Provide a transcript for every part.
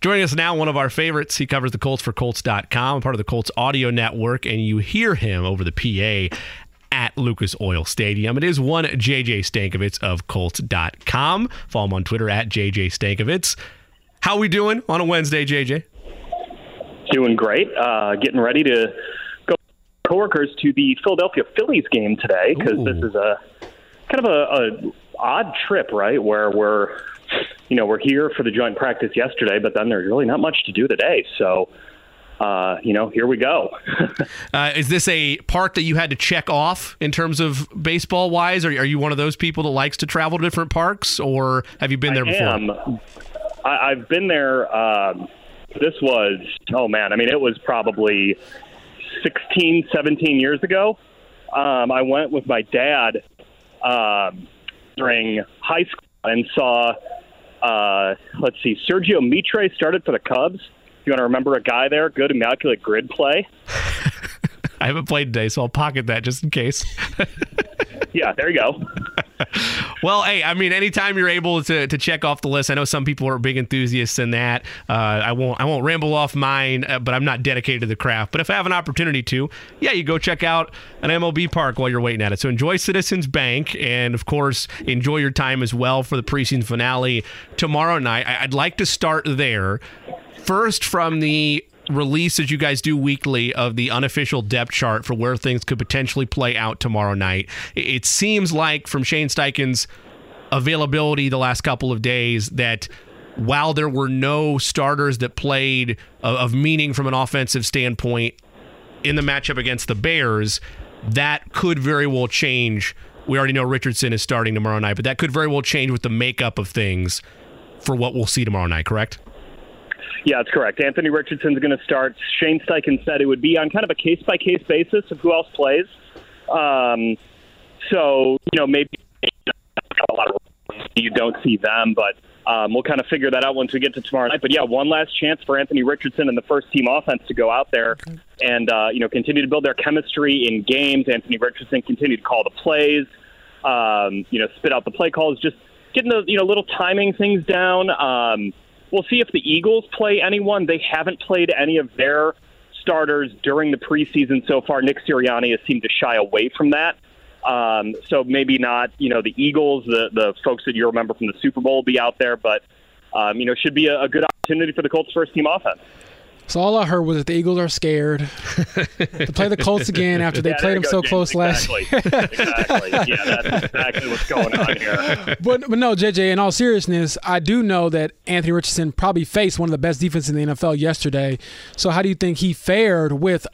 Joining us now, one of our favorites. He covers the Colts for Colts.com, part of the Colts audio network, and you hear him over the PA at Lucas Oil Stadium. It is one JJ Stankevitz of Colts.com. Follow him on Twitter at JJ Stankevitz. How we doing on a Wednesday, JJ? Doing great. Uh, getting ready to go coworkers to the Philadelphia Phillies game today because this is a kind of a, a odd trip, right? Where we're you know we're here for the joint practice yesterday, but then there's really not much to do today. So uh, you know, here we go. uh, is this a part that you had to check off in terms of baseball wise? Or are you one of those people that likes to travel to different parks, or have you been there I before? Am. I, I've been there. Um, this was, oh man, I mean, it was probably 16, 17 years ago. Um, I went with my dad um, during high school and saw, uh, let's see, Sergio Mitre started for the Cubs. You want to remember a guy there? Good immaculate grid play. I haven't played today, so I'll pocket that just in case. yeah, there you go. well, hey, I mean, anytime you're able to, to check off the list, I know some people are big enthusiasts in that. Uh, I won't I won't ramble off mine, uh, but I'm not dedicated to the craft. But if I have an opportunity to, yeah, you go check out an MLB park while you're waiting at it. So enjoy Citizens Bank, and of course, enjoy your time as well for the preseason finale tomorrow night. I, I'd like to start there. First, from the release as you guys do weekly of the unofficial depth chart for where things could potentially play out tomorrow night. It seems like from Shane Steichen's availability the last couple of days that while there were no starters that played of meaning from an offensive standpoint in the matchup against the Bears, that could very well change. We already know Richardson is starting tomorrow night, but that could very well change with the makeup of things for what we'll see tomorrow night, correct? Yeah, that's correct. Anthony Richardson's going to start. Shane Steichen said it would be on kind of a case by case basis of who else plays. Um, so, you know, maybe a lot of you don't see them, but um, we'll kind of figure that out once we get to tomorrow night. But yeah, one last chance for Anthony Richardson and the first team offense to go out there and uh, you know continue to build their chemistry in games. Anthony Richardson continue to call the plays, um, you know, spit out the play calls, just getting the you know little timing things down. Um, We'll see if the Eagles play anyone. They haven't played any of their starters during the preseason so far. Nick Sirianni has seemed to shy away from that. Um, so maybe not, you know, the Eagles, the the folks that you remember from the Super Bowl, will be out there, but um, you know, should be a, a good opportunity for the Colts' first team offense. So all I heard was that the Eagles are scared to play the Colts again after they yeah, played them so James. close exactly. last year. exactly. Yeah, that's exactly what's going on here. But but no, JJ. In all seriousness, I do know that Anthony Richardson probably faced one of the best defenses in the NFL yesterday. So how do you think he fared with?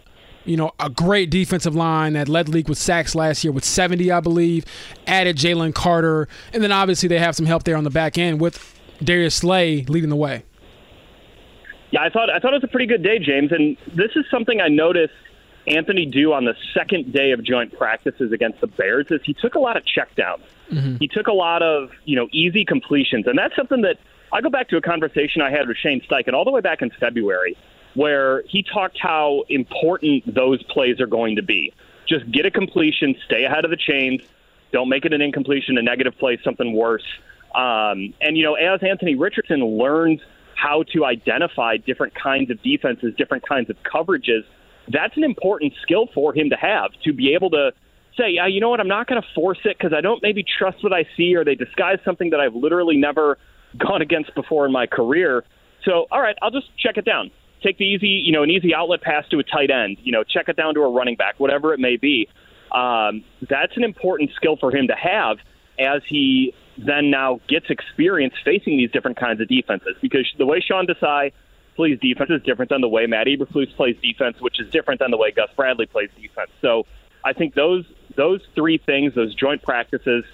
You know, a great defensive line that led the league with sacks last year with 70, I believe. Added Jalen Carter, and then obviously they have some help there on the back end with Darius Slay leading the way. Yeah, I thought I thought it was a pretty good day, James. And this is something I noticed Anthony do on the second day of joint practices against the Bears is he took a lot of checkdowns. Mm-hmm. He took a lot of you know easy completions, and that's something that I go back to a conversation I had with Shane Steichen all the way back in February, where he talked how important those plays are going to be. Just get a completion, stay ahead of the chains, don't make it an incompletion, a negative play, something worse. Um, and you know, as Anthony Richardson learns how to identify different kinds of defenses, different kinds of coverages, that's an important skill for him to have to be able to say, yeah, you know what, I'm not going to force it because I don't maybe trust what I see or they disguise something that I've literally never gone against before in my career. So, all right, I'll just check it down. Take the easy, you know, an easy outlet pass to a tight end, you know, check it down to a running back, whatever it may be. Um, that's an important skill for him to have as he then now gets experience facing these different kinds of defenses because the way Sean Desai plays defense is different than the way Matt Eberflus plays defense, which is different than the way Gus Bradley plays defense. So I think those those three things, those joint practices,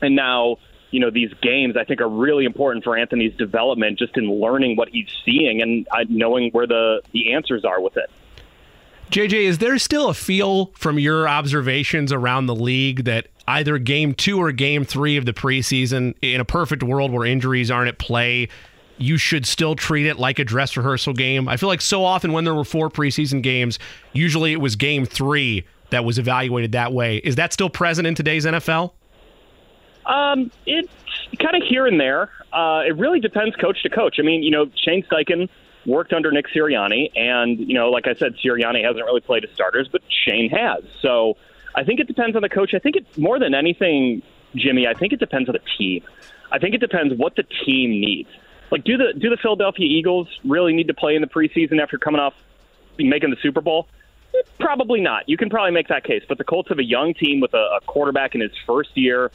and now you know these games I think are really important for Anthony's development, just in learning what he's seeing and uh, knowing where the the answers are with it. JJ, is there still a feel from your observations around the league that either game two or game three of the preseason, in a perfect world where injuries aren't at play, you should still treat it like a dress rehearsal game? I feel like so often when there were four preseason games, usually it was game three that was evaluated that way. Is that still present in today's NFL? Um, it's kind of here and there. Uh, it really depends coach to coach. I mean, you know, Shane Steichen worked under Nick Sirianni, and you know, like I said, Sirianni hasn't really played his starters, but Shane has. So I think it depends on the coach. I think it more than anything, Jimmy. I think it depends on the team. I think it depends what the team needs. Like, do the do the Philadelphia Eagles really need to play in the preseason after coming off making the Super Bowl? Probably not. You can probably make that case. But the Colts have a young team with a, a quarterback in his first year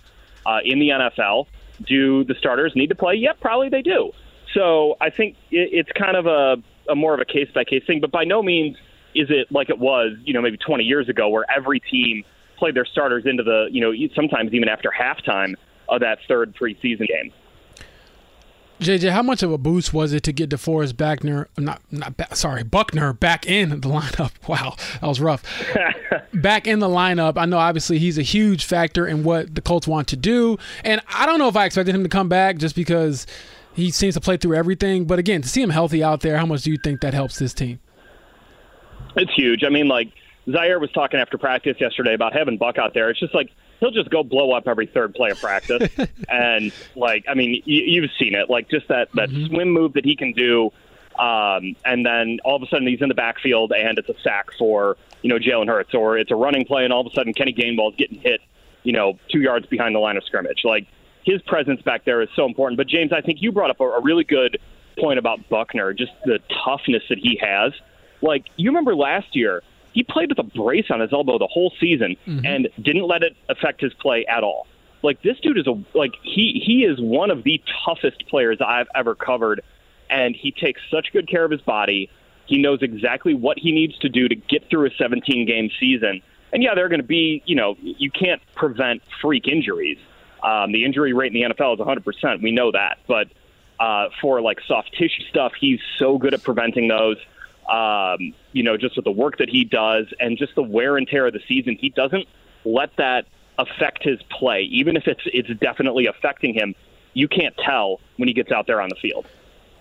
uh, in the NFL. Do the starters need to play? Yep, probably they do. So I think it, it's kind of a, a more of a case by case thing. But by no means is it like it was, you know, maybe 20 years ago, where every team played their starters into the, you know, sometimes even after halftime of that third preseason game. JJ, how much of a boost was it to get DeForest Buckner, not not sorry, Buckner back in the lineup? Wow, that was rough. back in the lineup. I know obviously he's a huge factor in what the Colts want to do, and I don't know if I expected him to come back just because he seems to play through everything. But again, to see him healthy out there, how much do you think that helps this team? It's huge. I mean, like Zaire was talking after practice yesterday about having Buck out there. It's just like he'll just go blow up every third play of practice, and like I mean, you, you've seen it, like just that that mm-hmm. swim move that he can do, um, and then all of a sudden he's in the backfield and it's a sack for you know Jalen Hurts, or it's a running play and all of a sudden Kenny Gainwell's getting hit, you know, two yards behind the line of scrimmage. Like his presence back there is so important. But James, I think you brought up a, a really good point about Buckner, just the toughness that he has. Like you remember last year he played with a brace on his elbow the whole season mm-hmm. and didn't let it affect his play at all. Like this dude is a like he he is one of the toughest players I've ever covered, and he takes such good care of his body. He knows exactly what he needs to do to get through a 17 game season. And yeah, they're going to be, you know, you can't prevent freak injuries. Um, the injury rate in the NFL is 100%. We know that. But uh, for like soft tissue stuff, he's so good at preventing those um, you know, just with the work that he does and just the wear and tear of the season, he doesn't let that affect his play. Even if it's it's definitely affecting him, you can't tell when he gets out there on the field.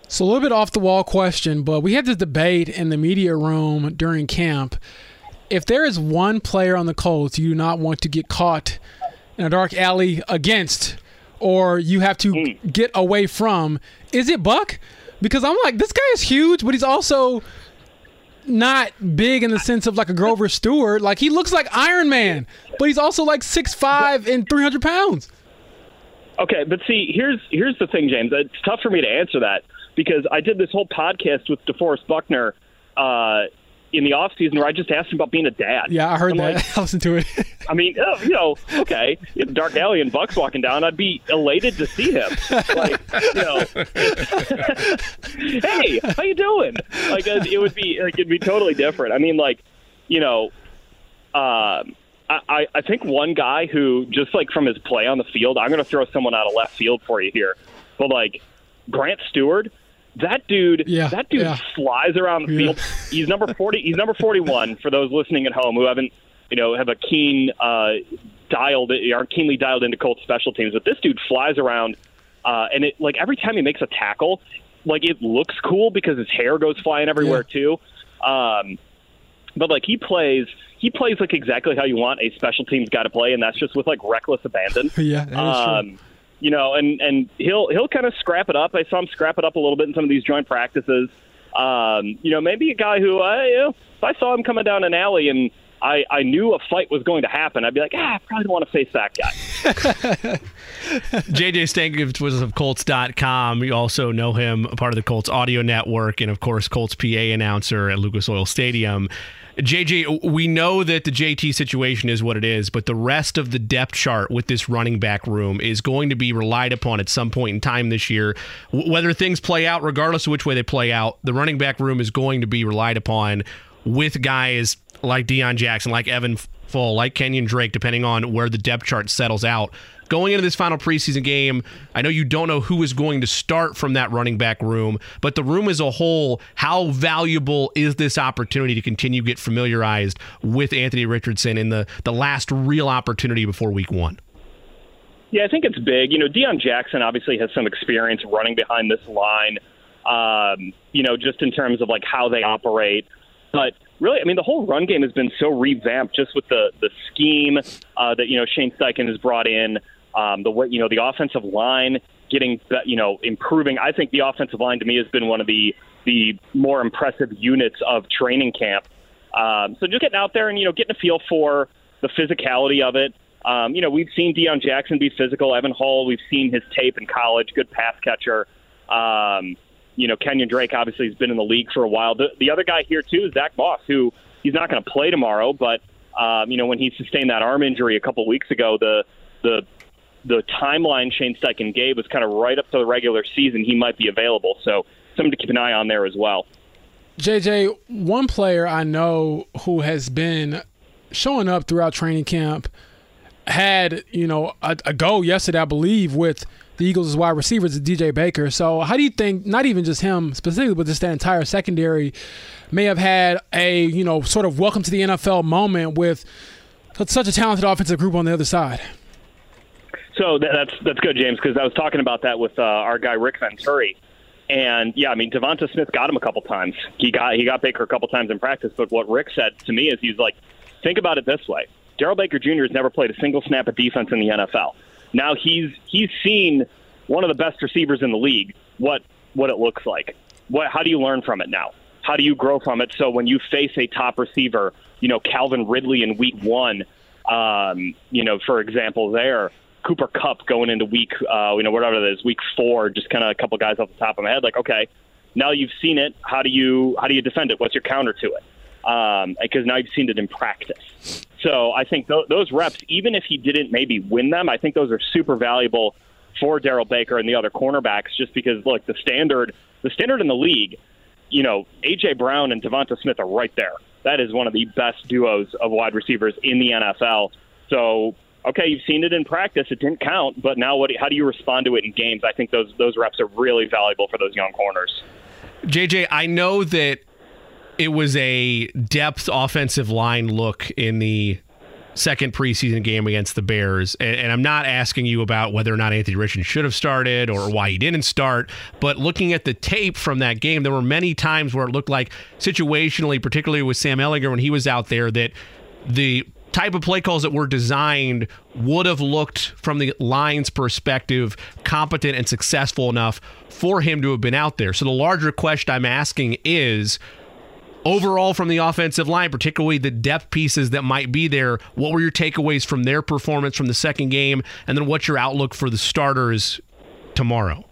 So a little bit off the wall question, but we had this debate in the media room during camp. If there is one player on the Colts you do not want to get caught in a dark alley against, or you have to mm. get away from, is it Buck? Because I'm like, this guy is huge, but he's also not big in the sense of like a Grover Stewart. Like he looks like Iron Man, but he's also like six five and three hundred pounds. Okay, but see, here's here's the thing, James. It's tough for me to answer that because I did this whole podcast with DeForest Buckner uh, in the off season where I just asked him about being a dad. Yeah, I heard I'm that. Like, I listened to it. I mean, oh, you know, okay, dark alley and Bucks walking down, I'd be elated to see him. Like, you know, hey, how you doing? Like, it would be like it'd be totally different. I mean, like, you know, um, I I think one guy who just like from his play on the field, I'm going to throw someone out of left field for you here, but like Grant Stuard that dude, yeah, that dude yeah. flies around the field. Yeah. He's number forty. He's number forty-one for those listening at home who haven't, you know, have a keen uh, dialed, are keenly dialed into Colts special teams. But this dude flies around, uh, and it like every time he makes a tackle, like it looks cool because his hair goes flying everywhere too. Um, but like he plays, he plays like exactly how you want a special teams guy to play, and that's just with like reckless abandon. yeah, um, you know, and and he'll he'll kind of scrap it up. I saw him scrap it up a little bit in some of these joint practices. Um, you know, maybe a guy who I, you know, if I saw him coming down an alley and I, I knew a fight was going to happen, I'd be like, ah, I probably don't want to face that guy. JJ Stankevitz was of Colts.com. You also know him, part of the Colts audio network, and of course, Colts PA announcer at Lucas Oil Stadium. JJ, we know that the JT situation is what it is, but the rest of the depth chart with this running back room is going to be relied upon at some point in time this year. whether things play out, regardless of which way they play out, the running back room is going to be relied upon with guys like Deon Jackson, like Evan Hull, like Kenyon Drake, depending on where the depth chart settles out going into this final preseason game, I know you don't know who is going to start from that running back room, but the room as a whole, how valuable is this opportunity to continue to get familiarized with Anthony Richardson in the, the last real opportunity before week one? Yeah, I think it's big. You know, Deon Jackson obviously has some experience running behind this line, um, you know, just in terms of like how they operate. But really, I mean, the whole run game has been so revamped just with the the scheme uh, that you know Shane Steichen has brought in, um, the way you know the offensive line getting you know improving. I think the offensive line to me has been one of the the more impressive units of training camp. Um, so just getting out there and you know getting a feel for the physicality of it. Um, you know, we've seen Deon Jackson be physical. Evan Hull, we've seen his tape in college, good pass catcher. Um, you know, Kenyon Drake obviously has been in the league for a while. The, the other guy here too is Zach Moss, who he's not going to play tomorrow, but um, you know, when he sustained that arm injury a couple weeks ago, the the the timeline Shane Steichen gave was kind of right up to the regular season. He might be available, so something to keep an eye on there as well. JJ, one player I know who has been showing up throughout training camp had you know a, a go yesterday, I believe, with the Eagles' wide receivers, is DJ Baker. So, how do you think, not even just him specifically, but just that entire secondary, may have had a you know sort of welcome to the NFL moment with such a talented offensive group on the other side? So that's that's good, James, because I was talking about that with uh, our guy Rick Venturi, and yeah, I mean Devonta Smith got him a couple times. He got he got Baker a couple times in practice, but what Rick said to me is he's like, think about it this way: Darrell Baker Jr. has never played a single snap of defense in the NFL. Now he's he's seen one of the best receivers in the league. What what it looks like. What how do you learn from it now? How do you grow from it? So when you face a top receiver, you know Calvin Ridley in week one, um, you know for example there. Cooper Kupp going into week, uh, you know, whatever it is, week four, just kind of a couple guys off the top of my head. Like, okay, now you've seen it. How do you how do you defend it? What's your counter to it? Because um, now you've seen it in practice. So I think th- those reps, even if he didn't maybe win them, I think those are super valuable for Darrell Baker and the other cornerbacks. Just because, look, the standard, the standard in the league, you know, AJ Brown and Devonta Smith are right there. That is one of the best duos of wide receivers in the NFL. So, okay, you've seen it in practice; it didn't count. But now, what? How do you respond to it in games? I think those those reps are really valuable for those young corners. JJ, I know that it was a depth offensive line look in the second preseason game against the Bears. And, and, I'm not asking you about whether or not Anthony Richardson should have started or why he didn't start, but looking at the tape from that game, there were many times where it looked like situationally, particularly with Sam Ehlinger when he was out there, that the type of play calls that were designed would have looked from the Lions perspective competent and successful enough for him to have been out there. So the larger question I'm asking is overall from the offensive line, particularly the depth pieces that might be there, what were your takeaways from their performance from the second game? And then what's your outlook for the starters tomorrow?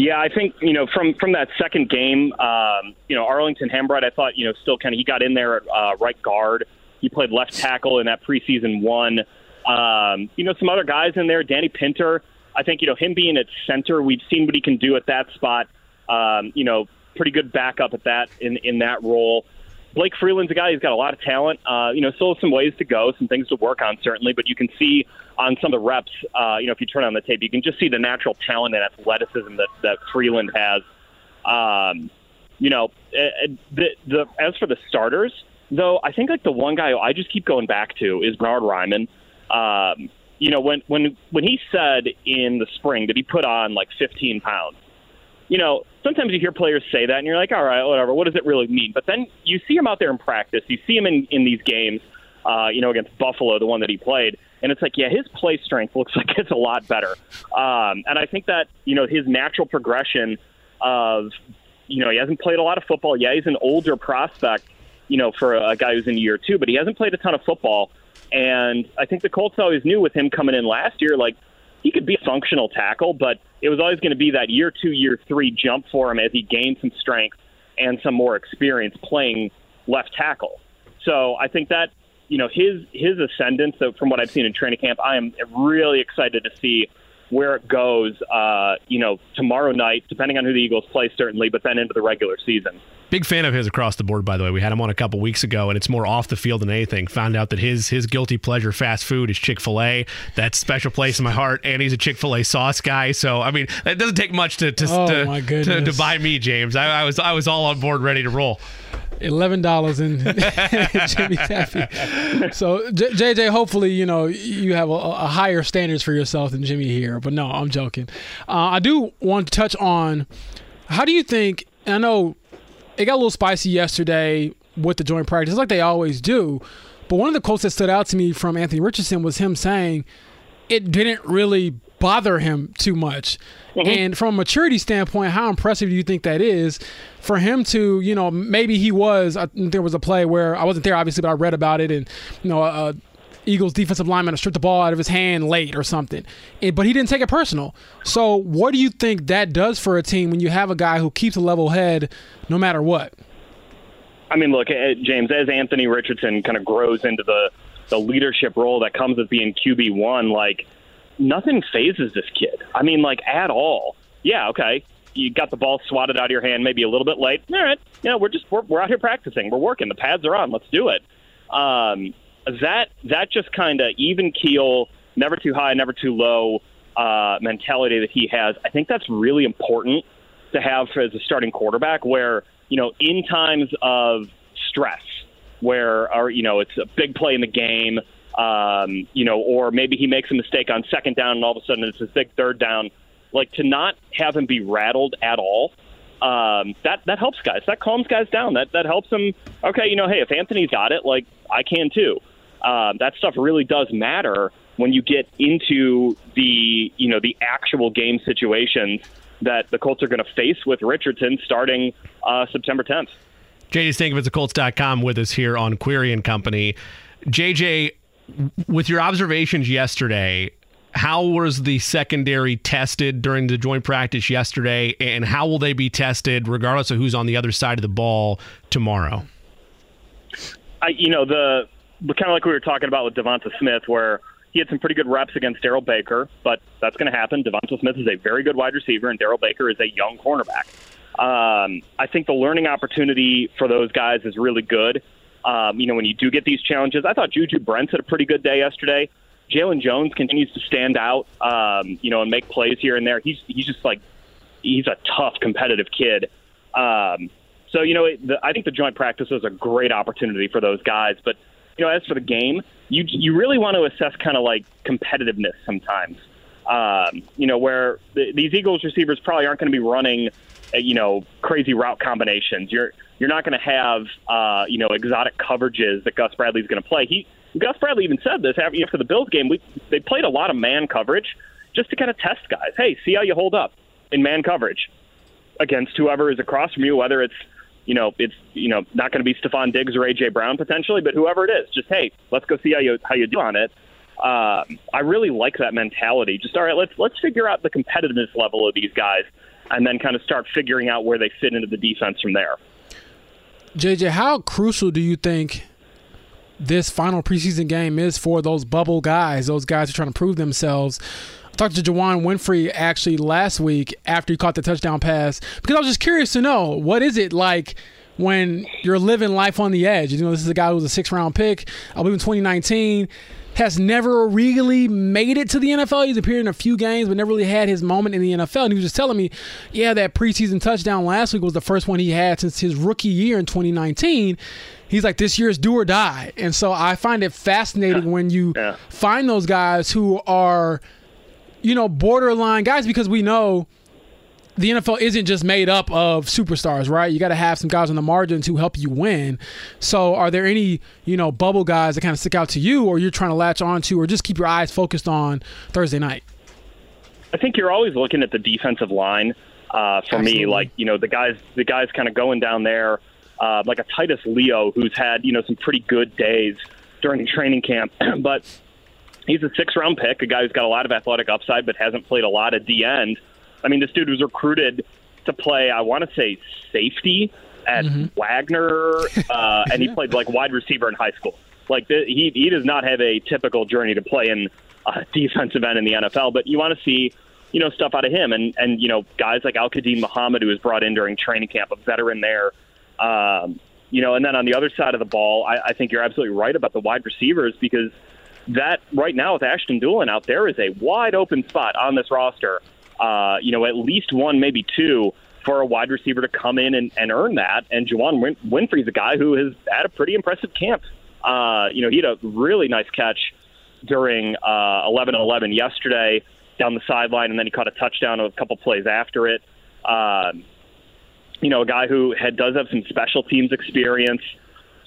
Yeah, I think you know from from that second game, um, you know Arlington Hambright, I thought you know still kind of he got in there at uh, right guard. He played left tackle in that preseason one. Um, you know some other guys in there, Danny Pinter. I think you know him being at center, we've seen what he can do at that spot. Um, you know pretty good backup at that in in that role. Blake Freeland's a guy who's got a lot of talent. Uh, you know, still some ways to go, some things to work on certainly, but you can see on some of the reps. Uh, you know, if you turn on the tape, you can just see the natural talent and athleticism that that Freeland has. Um, you know, eh, eh, the, the as for the starters, though, I think like the one guy I just keep going back to is Bernhard Raimann. Um, you know, when when when he said in the spring that he put on like 15 pounds, you know, sometimes you hear players say that and you're like, all right, whatever. What does it really mean? But then you see him out there in practice. You see him in, in these games, uh, you know, against Buffalo, the one that he played. And it's like, yeah, his play strength looks like it's a lot better. Um, and I think that, you know, his natural progression of, you know, he hasn't played a lot of football. Yeah, he's an older prospect, you know, for a, a guy who's in year two, but he hasn't played a ton of football. And I think the Colts always knew with him coming in last year, like, he could be a functional tackle, but it was always going to be that year two, year three jump for him as he gained some strength and some more experience playing left tackle. So I think that you know his his ascendance. From what I've seen in training camp, I am really excited to see where it goes, uh, you know, tomorrow night, depending on who the Eagles play, certainly, but then into the regular season. Big fan of his across the board, by the way. We had him on a couple weeks ago, and it's more off the field than anything. Found out that his his guilty pleasure fast food is Chick Fil A. That's special place in my heart, and he's a Chick Fil A sauce guy. So I mean, it doesn't take much to to Oh, to, to, to buy me, James. I, I was I was all on board, ready to roll. Eleven dollars in Jimmy Taffy. So J- JJ, hopefully you know you have a, a higher standards for yourself than Jimmy here. But no, I'm joking. Uh, I do want to touch on how do you think? I know it got a little spicy yesterday with the joint practice, like they always do. But one of the quotes that stood out to me from Anthony Richardson was him saying it didn't really bother him too much. And from a maturity standpoint, how impressive do you think that is for him to, you know, maybe he was, I there was a play where I wasn't there obviously, but I read about it and, you know, uh, Eagles defensive lineman to strip the ball out of his hand late or something, but he didn't take it personal. So, what do you think that does for a team when you have a guy who keeps a level head no matter what? I mean, look, eh, James, as Anthony Richardson kind of grows into the the leadership role that comes with being QB one, like nothing fazes this kid. I mean, like at all. Yeah, okay, you got the ball swatted out of your hand, maybe a little bit late. All right, you know, we're just we're, we're out here practicing. We're working. The pads are on. Let's do it. Um, that that just kind of even keel, never too high, never too low uh, mentality that he has. I think that's really important to have as a starting quarterback. Where you know, in times of stress, where or you know it's a big play in the game, um, you know, or maybe he makes a mistake on second down and all of a sudden it's his big third down. Like to not have him be rattled at all. Um, that that helps guys. That calms guys down. That that helps them. Okay, you know, hey, if Anthony's got it, like I can too. Um, that stuff really does matter when you get into the you know the actual game situations that the Colts are going to face with Richardson starting uh, September 10th. JJ Stankevitz of Colts.com with us here on Query and Company. JJ, with your observations yesterday, how was the secondary tested during the joint practice yesterday, and how will they be tested regardless of who's on the other side of the ball tomorrow? I, you know, the kind of like we were talking about with Devonta Smith, where he had some pretty good reps against Darrell Baker, but that's going to happen. Devonta Smith is a very good wide receiver, and Darrell Baker is a young cornerback. Um, I think the learning opportunity for those guys is really good. Um, you know, when you do get these challenges, I thought Juju Brents had a pretty good day yesterday. Jaylon Jones continues to stand out, um, you know, and make plays here and there. He's he's just like he's a tough, competitive kid. Um, so you know, it, the, I think the joint practice is a great opportunity for those guys. But you know, as for the game, you you really want to assess kind of like competitiveness sometimes. Um, you know, where the, these Eagles receivers probably aren't going to be running, uh, you know, crazy route combinations. You're you're not going to have, uh, you know, exotic coverages that Gus Bradley's going to play. He Gus Bradley even said this after, after the Bills game. We they played a lot of man coverage just to kind of test guys. Hey, see how you hold up in man coverage against whoever is across from you, whether it's you know it's you know not going to be Stefon Diggs or AJ Brown potentially, but whoever it is, just hey, let's go see how you how you do on it. Um, I really like that mentality. Just all right, let's let's figure out the competitiveness level of these guys, and then kind of start figuring out where they fit into the defense from there. JJ, how crucial do you think this final preseason game is for those bubble guys, those guys are trying to prove themselves? I talked to Juwann Winfree actually last week after he caught the touchdown pass because I was just curious to know what is it like when you're living life on the edge. You know, this is a guy who was a six round pick, I believe in 2019 has never really made it to the NFL. He's appeared in a few games, but never really had his moment in the NFL. And he was just telling me, yeah, that preseason touchdown last week was the first one he had since his rookie year in 2019. He's like, this year's do or die. And so I find it fascinating when you Yeah. find those guys who are, you know, borderline guys because we know the NFL isn't just made up of superstars, right? You got to have some guys on the margins who help you win. So, are there any, you know, bubble guys that kind of stick out to you, or you're trying to latch onto, or just keep your eyes focused on Thursday night? I think you're always looking at the defensive line. Uh, for Absolutely. me, like you know, the guys, the guys kind of going down there, uh, like a Titus Leo, who's had you know some pretty good days during training camp, but he's a six-round pick, a guy who's got a lot of athletic upside, but hasn't played a lot at the end. I mean, this dude was recruited to play, I want to say, safety at Wagner, uh, and he played like wide receiver in high school. Like the, he he does not have a typical journey to play in a defensive end in the NFL. But you want to see you know, stuff out of him. And, and you know, guys like Al-Quadin Muhammad, who was brought in during training camp, a veteran there. Um, you know, and then on the other side of the ball, I, I think you're absolutely right about the wide receivers because that right now with Ashton Dulin out there is a wide open spot on this roster. Uh, you know, at least one, maybe two for a wide receiver to come in and, and earn that. And Juwann Win- Winfree's a guy who has had a pretty impressive camp. Uh, you know, he had a really nice catch during uh, 11 and 11 yesterday down the sideline, and then he caught a touchdown a couple plays after it. Um, you know, a guy who had does have some special teams experience.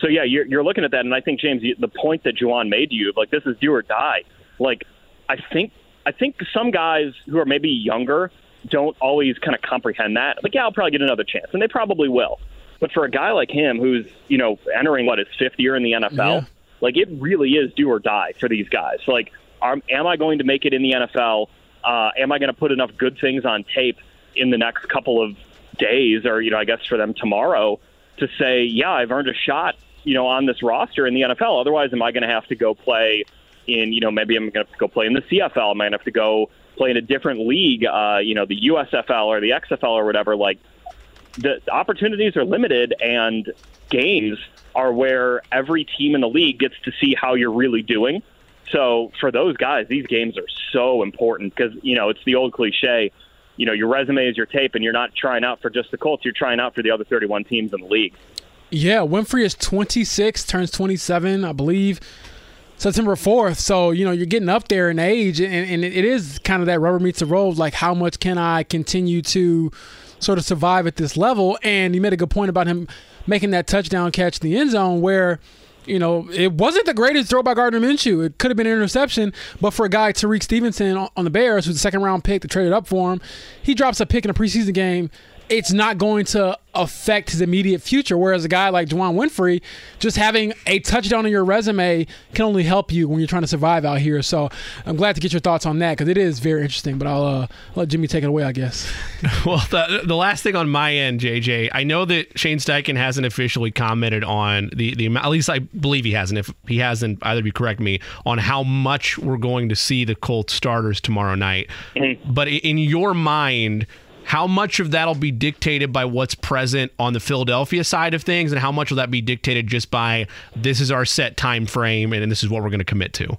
So yeah, you're, you're looking at that, and I think James, the point that Juwann made to you, like this is do or die. Like I think I think some guys who are maybe younger don't always kind of comprehend that. Like yeah, I'll probably get another chance, and they probably will. But for a guy like him, who's you know entering what his fifth year in the NFL, yeah. like it really is do or die for these guys. Like, are, am I going to make it in the NFL? Uh, am I going to put enough good things on tape in the next couple of days, or you know, I guess for them tomorrow, to say, yeah, I've earned a shot, you know, on this roster in the NFL. Otherwise, am I going to have to go play in, you know, maybe I'm going to have to go play in the CFL. I might have to go play in a different league, uh, you know, the USFL or the XFL or whatever. Like, the opportunities are limited, and games are where every team in the league gets to see how you're really doing. So for those guys, these games are so important because you know it's the old cliche. You know, your resume is your tape, and you're not trying out for just the Colts. You're trying out for the other 31 teams in the league. Yeah, Winfree is 26, turns 27, I believe. September 4th. So, you know, you're getting up there in age, and, and it is kind of that rubber meets the road. Like, how much can I continue to sort of survive at this level? And you made a good point about him making that touchdown catch in the end zone where – you know, it wasn't the greatest throw by Gardner Minshew. It could have been an interception, but for a guy Tyrique Stevenson on the Bears, who's a second round pick that traded up for him, he drops a pick in a preseason game it's not going to affect his immediate future. Whereas a guy like Juwann Winfree, just having a touchdown on your resume can only help you when you're trying to survive out here. So I'm glad to get your thoughts on that because it is very interesting. But I'll uh, let Jimmy take it away, I guess. well, the, the last thing on my end, JJ, I know that Shane Steichen hasn't officially commented on the the at least I believe he hasn't. If he hasn't, either of you correct me on how much we're going to see the Colts starters tomorrow night. Mm-hmm. But in your mind how much of that'll be dictated by what's present on the Philadelphia side of things, and how much will that be dictated just by this is our set time frame and this is what we're going to commit to?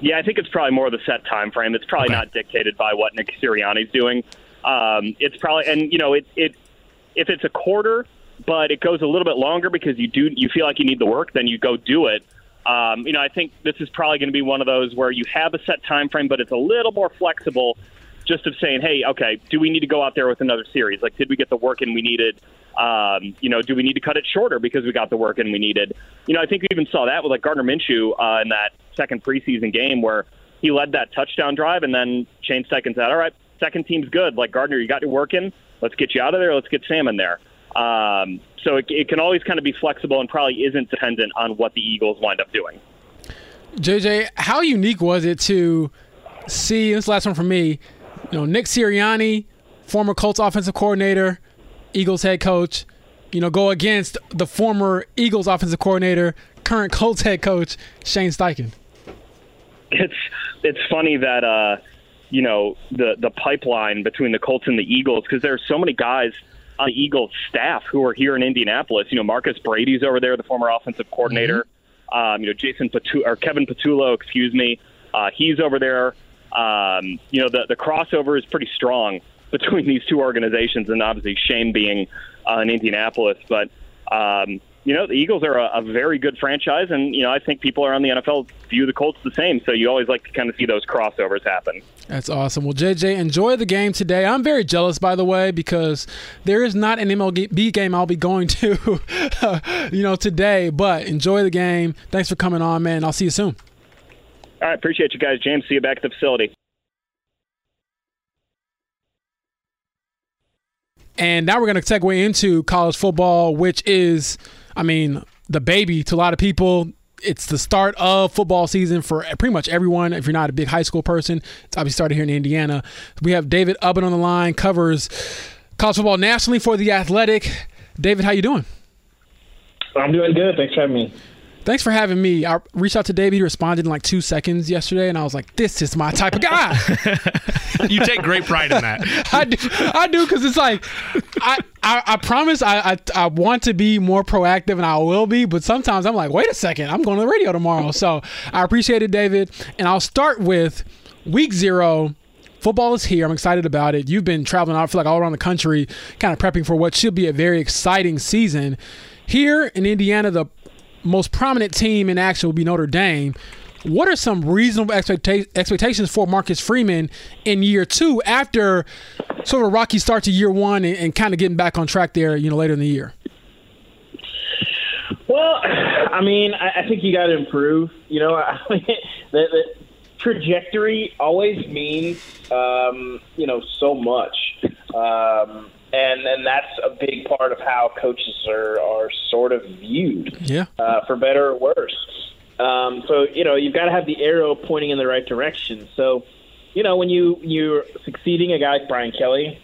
Yeah, I think it's probably more the set time frame. It's probably okay. not dictated by what Nick Sirianni's doing. Um, it's probably, and you know, it it if it's a quarter, but it goes a little bit longer because you do you feel like you need the work, then you go do it. Um, you know, I think this is probably going to be one of those where you have a set time frame, but it's a little more flexible just of saying, hey, okay, do we need to go out there with another series? Like, did we get the work in we needed? Um, you know, do we need to cut it shorter because we got the work in we needed? You know, I think we even saw that with like Gardner Minshew uh, in that second preseason game where he led that touchdown drive, and then Shane Steichen said, all right, second team's good. Like Gardner, you got your work in. Let's get you out of there. Let's get Sam in there. Um, so it, it can always kind of be flexible and probably isn't dependent on what the Eagles wind up doing. JJ, how unique was it to see this last one for me? You know, Nick Sirianni, former Colts offensive coordinator, Eagles head coach, you know, go against the former Eagles offensive coordinator, current Colts head coach, Shane Steichen. It's it's funny that uh, you know the the pipeline between the Colts and the Eagles because there are so many guys on the Eagles staff who are here in Indianapolis. You know, Marcus Brady's over there, the former offensive coordinator. Mm-hmm. Um, you know, Jason Patu- or Kevin Patullo, excuse me, uh, he's over there um, you know, the, the crossover is pretty strong between these two organizations, and obviously Shane being uh, in Indianapolis. But, um, you know, the Eagles are a, a very good franchise, and, you know, I think people around the NFL view the Colts the same. So you always like to kind of see those crossovers happen. That's awesome. Well, JJ, enjoy the game today. I'm very jealous, by the way, because there is not an MLB game I'll be going to, you know, today. But enjoy the game. Thanks for coming on, man. I'll see you soon. All right, appreciate you guys, James. See you back at the facility. And now we're going to segue into college football, which is, I mean, the baby to a lot of people. It's the start of football season for pretty much everyone. If you're not a big high school person, it's obviously started here in Indiana. We have David Ubben on the line, covers college football nationally for the Athletic. David, how you doing? I'm doing good. Thanks for having me. Thanks for having me. I reached out to David. He responded in like two seconds yesterday, and I was like, "This is my type of guy." you take great pride in that. I do, I do, because it's like, I, I, I promise, I, I, I want to be more proactive, and I will be. But sometimes I'm like, wait a second, I'm going to the radio tomorrow. So I appreciate it, David. And I'll start with week zero. Football is here. I'm excited about it. You've been traveling, I feel like, all around the country, kind of prepping for what should be a very exciting season. Here in Indiana, the most prominent team in action will be Notre Dame. What are some reasonable expecta- expectations for Marcus Freeman in year two after sort of a rocky start to year one and, and kind of getting back on track there, you know, later in the year? Well, I mean, I, I think you got to improve. You know, I the, the trajectory always means, um, you know, so much. Um, and and that's a big part of how coaches are are sort of viewed, Yeah. uh, for better or worse. Um, so you know you've got to have the arrow pointing in the right direction. So you know when you you're succeeding a guy like Brian Kelly,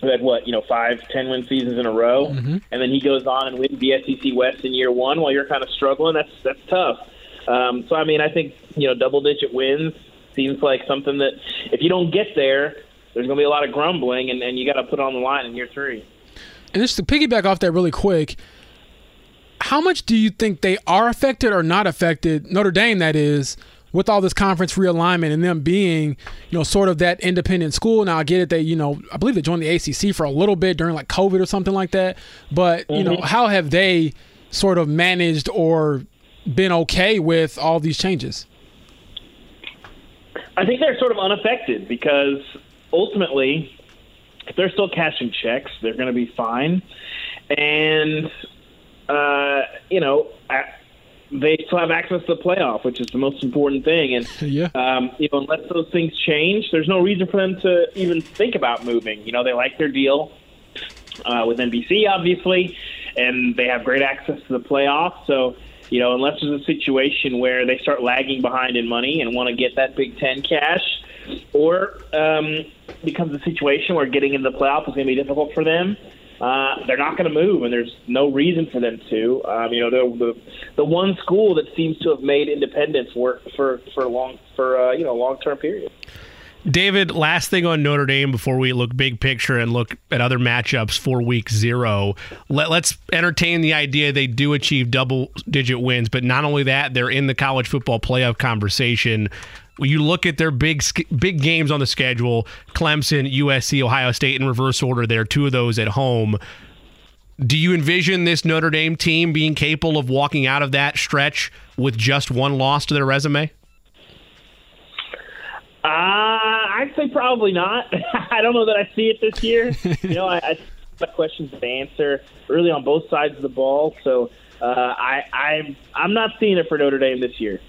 who had what you know five ten win seasons in a row, and then he goes on and wins the SEC West in year one while you're kind of struggling. That's that's tough. Um, so I mean I think you know double digit wins seems like something that if you don't get there, there's going to be a lot of grumbling, and, and you got to put on the line in year three. And just to piggyback off that really quick, how much do you think they are affected or not affected, Notre Dame that is, with all this conference realignment and them being, you know, sort of that independent school? Now I get it, they, you know, I believe they joined the ACC for a little bit during like COVID or something like that. But, you know, mm-hmm. how have they sort of managed or been okay with all these changes? I think they're sort of unaffected because ultimately, if they're still cashing checks, they're going to be fine. And, uh, you know, I, they still have access to the playoff, which is the most important thing. And, Yeah. um, you know, unless those things change, there's no reason for them to even think about moving. You know, they like their deal uh, with NBC, obviously, and they have great access to the playoff. So, you know, unless there's a situation where they start lagging behind in money and want to get that Big Ten cash, or um, becomes a situation where getting into the playoff is going to be difficult for them. Uh, they're not going to move, and there's no reason for them to. Um, you know, the the one school that seems to have made independence work for for long for uh, you know long term period. David, last thing on Notre Dame before we look big picture and look at other matchups for week zero. Let, let's entertain the idea they do achieve double digit wins, but not only that, they're in the college football playoff conversation. When you look at their big big games on the schedule, Clemson, USC, Ohio State in reverse order there, two of those at home. Do you envision this Notre Dame team being capable of walking out of that stretch with just one loss to their resume? Uh, I'd say probably not. I don't know that I see it this year. you know, I, I have questions to answer really on both sides of the ball. So uh, I, I, I'm not seeing it for Notre Dame this year.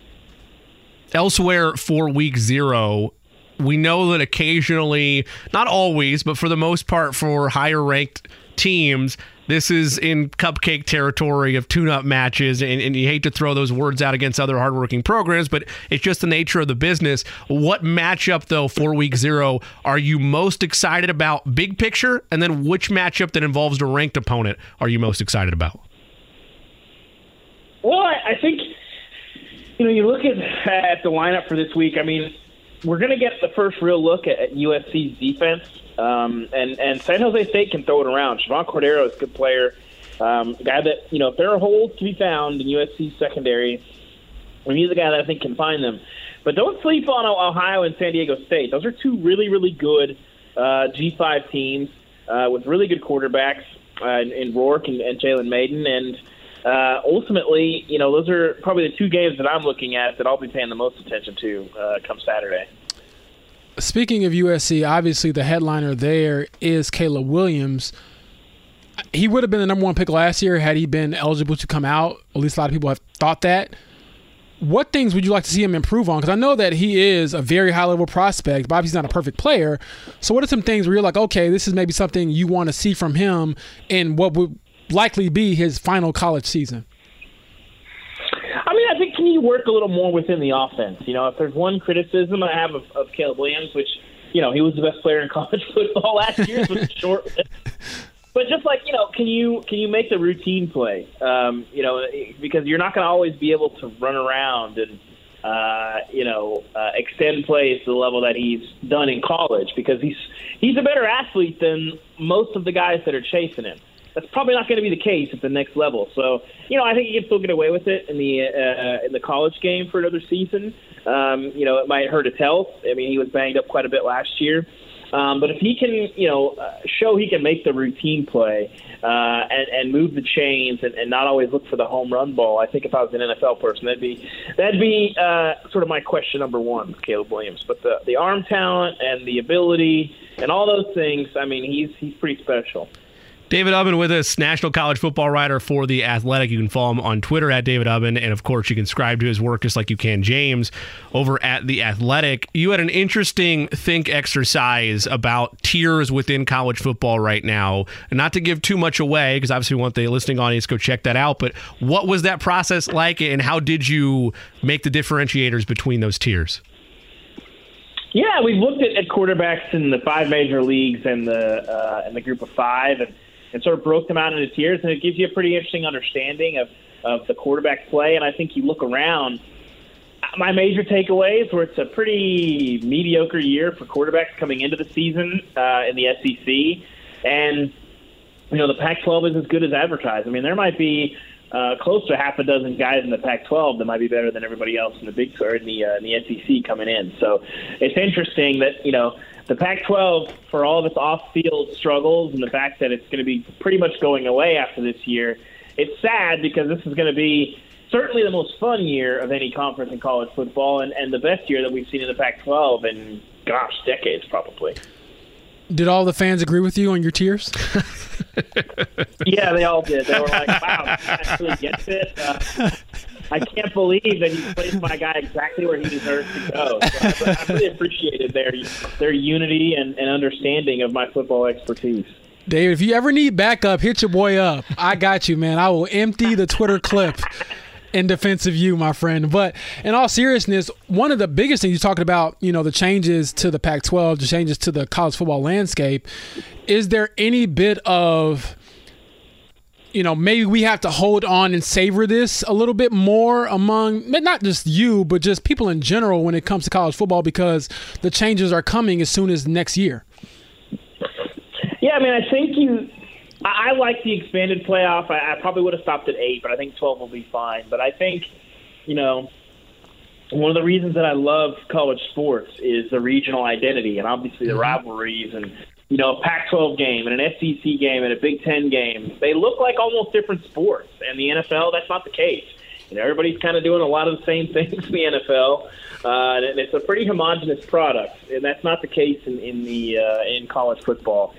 Elsewhere for week zero, we know that occasionally, not always, but for the most part, for higher ranked teams, this is in cupcake territory of tune up matches. And, and you hate to throw those words out against other hardworking programs, but it's just the nature of the business. What matchup, though, for week zero are you most excited about, big picture? And then which matchup that involves a ranked opponent are you most excited about? Well, I think you know you look at at the lineup for this week. I mean, we're going to get the first real look at, at USC's defense, um, and and San Jose State can throw it around. Chevan Cordeiro is a good player, um, guy that you know if there are holes to be found in USC's secondary, he's a guy that I think can find them. But don't sleep on Ohio and San Diego State. Those are two really really good uh, G5 teams uh, with really good quarterbacks uh, in, in Rourke and, and Jalen Mayden and uh, ultimately, you know, those are probably the two games that I'm looking at that I'll be paying the most attention to uh, come Saturday. Speaking of USC, obviously the headliner there is Caleb Williams. He would have been the number one pick last year had he been eligible to come out. At least a lot of people have thought that. What things would you like to see him improve on? Because I know that he is a very high level prospect, but he's not a perfect player. So, what are some things where you're like, okay, this is maybe something you want to see from him in what would likely be his final college season? I mean, I think can you work a little more within the offense? You know, if there's one criticism I have of, of Caleb Williams, which you know he was the best player in college football last year, was short. but just like you know, can you can you make the routine play? Um, you know, because you're not going to always be able to run around and uh, you know uh, extend plays to the level that he's done in college because he's he's a better athlete than most of the guys that are chasing him. That's probably not going to be the case at the next level. So, you know, I think he can still get away with it in the uh, in the college game for another season. Um, you know, it might hurt his health. I mean, he was banged up quite a bit last year. Um, but if he can, you know, uh, show he can make the routine play uh, and, and move the chains and, and not always look for the home run ball, I think if I was an NFL person, that'd be that'd be uh, sort of my question number one Caleb Williams. But the the arm talent and the ability and all those things, I mean, he's he's pretty special. David Ubben with us, national college football writer for The Athletic. You can follow him on Twitter at David Ubben. And of course, you can subscribe to his work just like you can James over at The Athletic. You had an interesting think exercise about tiers within college football right now. And not to give too much away, because obviously we want the listening audience to go check that out. But what was that process like, and how did you make the differentiators between those tiers? Yeah, we've looked at, at quarterbacks in the five major leagues and the uh, and the group of five, and and sort of broke them out into tiers, and it gives you a pretty interesting understanding of, of the quarterback play. And I think you look around, my major takeaways were it's a pretty mediocre year for quarterbacks coming into the season uh, in the SEC, and you know the Pac-12 is as good as advertised. I mean, there might be uh, close to half a dozen guys in the Pac-12 that might be better than everybody else in the Big or in the uh, in the SEC coming in. So it's interesting that you know the Pac-12, for all of its off-field struggles and the fact that it's going to be pretty much going away after this year, it's sad because this is going to be certainly the most fun year of any conference in college football and, and the best year that we've seen in the Pac-12 in, gosh, decades probably. Did all the fans agree with you on your tiers? yeah, they all did. They were like, "Wow, he actually gets it." Uh, I can't believe that he placed my guy exactly where he deserves to go. So I, I really appreciated their their unity and, and understanding of my football expertise. David, if you ever need backup, hit your boy up. I got you, man. I will empty the Twitter clip in defense of you, my friend. But in all seriousness, one of the biggest things you talked about, you know, the changes to the Pac 12, the changes to the college football landscape. Is there any bit of you know, maybe we have to hold on and savor this a little bit more among not just you, but just people in general when it comes to college football because the changes are coming as soon as next year. Yeah, I mean, I think you. I, I like the expanded playoff. I, I probably would have stopped at eight, but I think twelve will be fine. But I think, you know, one of the reasons that I love college sports is the regional identity and obviously the mm-hmm. rivalries and you know, a Pac-12 game and an SEC game and a Big Ten game, they look like almost different sports. And the NFL, that's not the case. You know, everybody's kind of doing a lot of the same things in the NFL, uh, and it's a pretty homogenous product, and that's not the case in in the uh, in college football.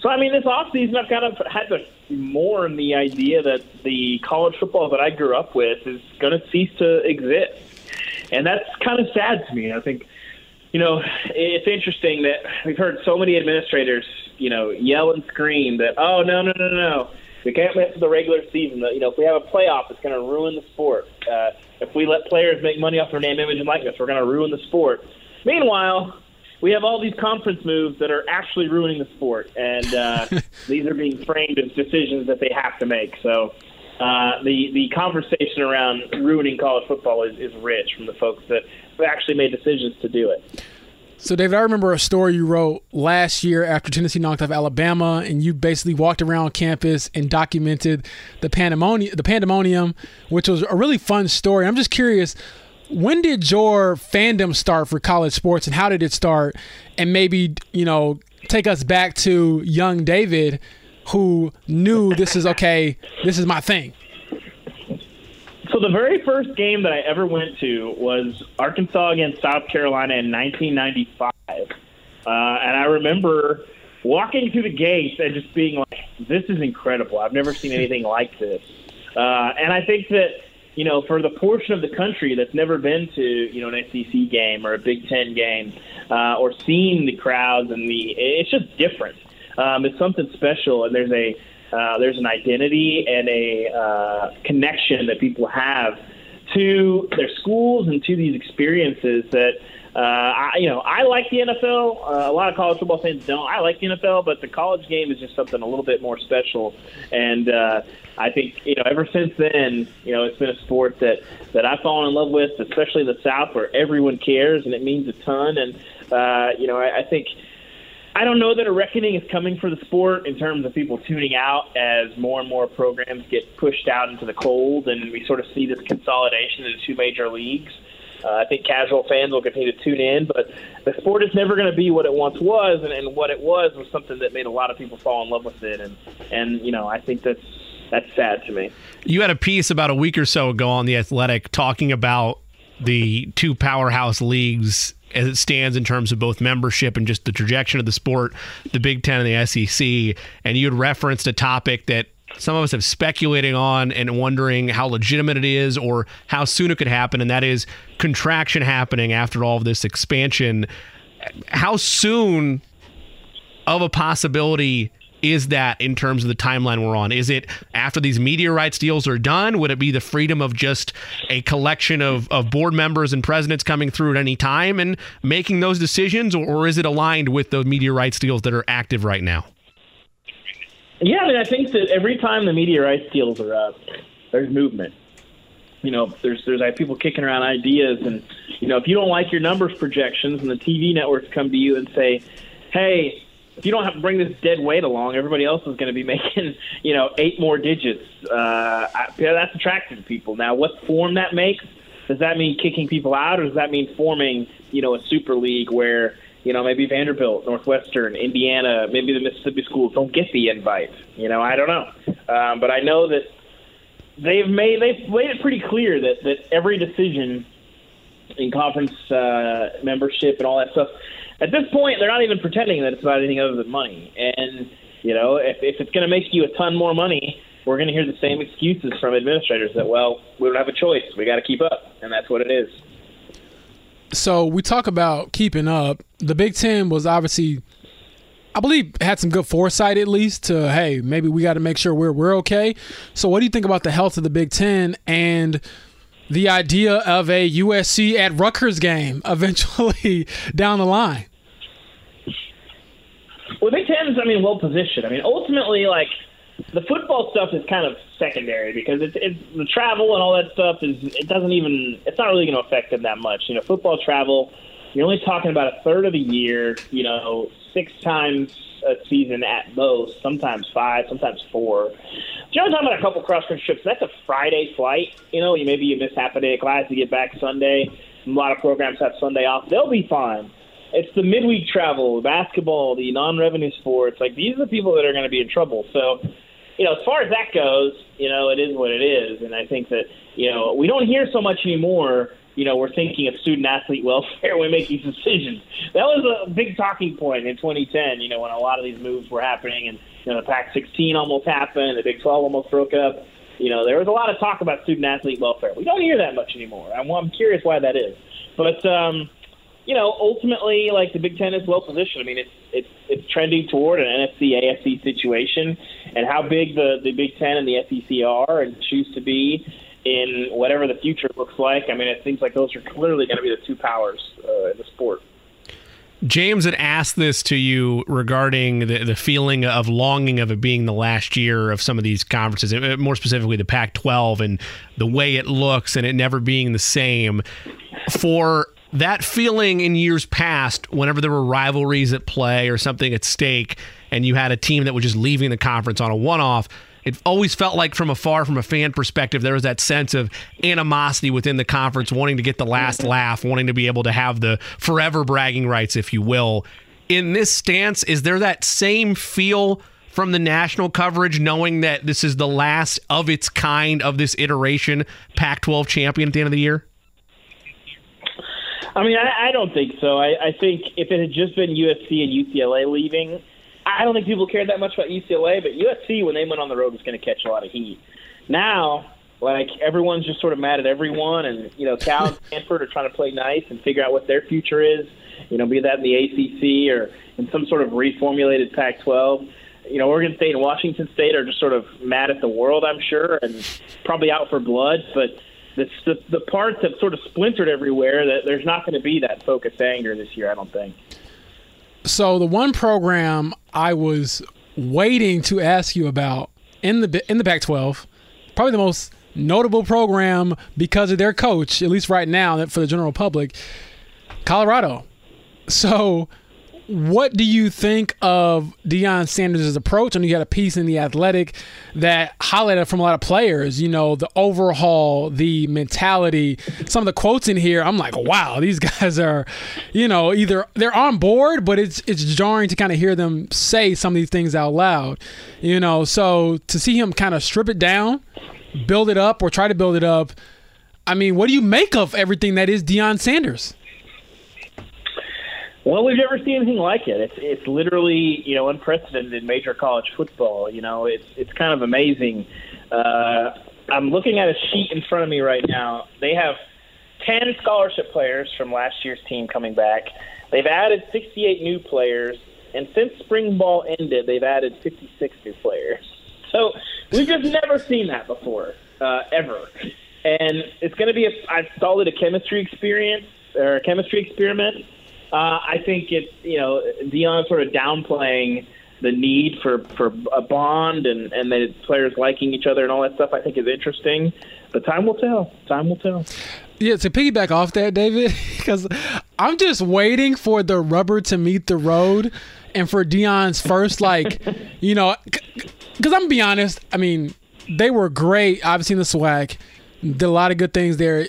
So, I mean, this offseason, I've kind of had to mourn the idea that the college football that I grew up with is going to cease to exist, and that's kind of sad to me. I think you know, it's interesting that we've heard so many administrators, you know, yell and scream that, oh, no, no, no, no. We can't wait for the regular season. You know, if we have a playoff, it's going to ruin the sport. Uh, if we let players make money off their name, image, and likeness, we're going to ruin the sport. Meanwhile, we have all these conference moves that are actually ruining the sport, and uh, these are being framed as decisions that they have to make. So uh, the the conversation around ruining college football is, is rich from the folks that actually made decisions to do it. So, David, I remember a story you wrote last year after Tennessee knocked off Alabama, and you basically walked around campus and documented the pandemonium, the pandemonium, which was a really fun story. I'm just curious, when did your fandom start for college sports, and how did it start? And maybe you know, take us back to young David, who knew this is okay, this is my thing. So the very first game that I ever went to was Arkansas against South Carolina in 1995, uh, and I remember walking through the gates and just being like, "This is incredible! I've never seen anything like this." Uh, and I think that you know, for the portion of the country that's never been to you know an SEC game or a Big Ten game uh, or seen the crowds and the, it's just different. Um, it's something special, and there's a uh, there's an identity and a uh, connection that people have to their schools and to these experiences that uh, I, you know, I like the NFL. Uh, a lot of college football fans don't. I like the NFL, but the college game is just something a little bit more special. And uh, I think, you know, ever since then, you know, it's been a sport that that I've fallen in love with, especially in the South, where everyone cares and it means a ton. And uh, you know, I, I think. I don't know that a reckoning is coming for the sport in terms of people tuning out as more and more programs get pushed out into the cold, and we sort of see this consolidation into two major leagues. Uh, I think casual fans will continue to tune in, but the sport is never going to be what it once was, and, and what it was was something that made a lot of people fall in love with it, and and you know I think that's that's sad to me. You had a piece about a week or so ago on the Athletic talking about the two powerhouse leagues as it stands in terms of both membership and just the trajectory of the sport, the Big Ten and the SEC. And you had referenced a topic that some of us have speculating on and wondering how legitimate it is or how soon it could happen, and that is contraction happening after all of this expansion. How soon of a possibility is that in terms of the timeline we're on? Is it after these rights deals are done? Would it be the freedom of just a collection of, of board members and presidents coming through at any time and making those decisions, or, or is it aligned with the rights deals that are active right now? Yeah, I mean, I think that every time the rights deals are up, there's movement. You know, there's there's like people kicking around ideas, and you know, if you don't like your numbers projections, and the TV networks come to you and say, "Hey, if you don't have to bring this dead weight along, everybody else is going to be making, you know, eight more digits. Uh, I, yeah, that's attractive to people. Now, what form that makes? Does that mean kicking people out, or does that mean forming, you know, a super league where you know, maybe Vanderbilt, Northwestern, Indiana, maybe the Mississippi schools don't get the invite. You know, I don't know, um, but I know that they've made they've made it pretty clear that that every decision in conference uh, membership and all that stuff. At this point, they're not even pretending that it's about anything other than money. And you know, if, if it's going to make you a ton more money, we're going to hear the same excuses from administrators that well, we don't have a choice, we got to keep up, and that's what it is. So we talk about keeping up. The Big Ten was obviously, I believe, had some good foresight at least to hey, maybe we got to make sure we're we're okay. So what do you think about the health of the Big Ten and the idea of a USC at Rutgers game eventually down the line? Well, Big Ten I mean, well positioned. I mean, ultimately, like the football stuff is kind of secondary because it's, it's the travel and all that stuff is it doesn't even it's not really going to affect them that much. You know, football travel, you're only talking about a third of the year. You know, six times a season at most, sometimes five, sometimes four. You're only talking about a couple cross country trips. That's a Friday flight. You know, you maybe you miss half a day of class, you get back Sunday. A lot of programs have Sunday off. They'll be fine. It's the midweek travel, basketball, the non-revenue sports. Like these are the people that are going to be in trouble. So you know, as far as that goes, you know, it is what it is, and I think that you know we don't hear so much anymore. You know, we're thinking of student athlete welfare when making decisions. That was a big talking point in 2010. You know, when a lot of these moves were happening, and you know, the Pac-16 almost happened, the Big 12 almost broke up. You know, there was a lot of talk about student athlete welfare. We don't hear that much anymore. I'm, I'm curious why that is, but. um you know, ultimately, like the Big Ten is well positioned. I mean, it's it's it's trending toward an NFC AFC situation, and how big the the Big Ten and the SEC are and choose to be in whatever the future looks like. I mean, it seems like those are clearly going to be the two powers uh, in the sport. James had asked this to you regarding the, the feeling of longing of it being the last year of some of these conferences, uh, more specifically the Pac 12 and the way it looks and it never being the same. For that feeling in years past, whenever there were rivalries at play or something at stake, and you had a team that was just leaving the conference on a one off, it always felt like from afar, from a fan perspective, there was that sense of animosity within the conference, wanting to get the last laugh, wanting to be able to have the forever bragging rights, if you will. In this stance, is there that same feel from the national coverage, knowing that this is the last of its kind of this iteration Pac 12 champion at the end of the year? I mean, I, I don't think so. I, I think if it had just been USC and UCLA leaving, I don't think people cared that much about UCLA. But USC, when they went on the road, was going to catch a lot of heat. Now, like everyone's just sort of mad at everyone, and you know, Cal and Stanford are trying to play nice and figure out what their future is. You know, be that in the ACC or in some sort of reformulated Pac-12. You know, Oregon State and Washington State are just sort of mad at the world, I'm sure, and probably out for blood. But the, the, the parts have sort of splintered everywhere. That there's not going to be that focused anger this year. I don't think. So the one program I was waiting to ask you about in the in the Pac-12, probably the most notable program because of their coach, at least right now for the general public, Colorado. So what do you think of Deion Sanders' approach? And you had a piece in the Athletic that highlighted from a lot of players. You know, the overhaul, the mentality. Some of the quotes in here, I'm like, wow, these guys are, you know, either they're on board, but it's it's jarring to kind of hear them say some of these things out loud. You know, so to see him kind of strip it down, build it up, or try to build it up. I mean, what do you make of everything that is Deion Sanders? Well, we've never seen anything like it. It's it's literally you know unprecedented in major college football. You know, it's it's kind of amazing. Uh, I'm looking at a sheet in front of me right now. They have ten scholarship players from last year's team coming back. They've added 68 new players, and since spring ball ended, they've added 56 new players. So we've just never seen that before, uh, ever. And it's going to be a, it a chemistry experience or a chemistry experiment uh, I think it's you know Deion sort of downplaying the need for for a bond and and the players liking each other and all that stuff. I think is interesting, but time will tell. Time will tell. Yeah, to piggyback off that, David, because I'm just waiting for the rubber to meet the road, and for Deion's first, like, you know, because I'm gonna be honest. I mean, they were great. Obviously, in the SWAC. did a lot of good things there.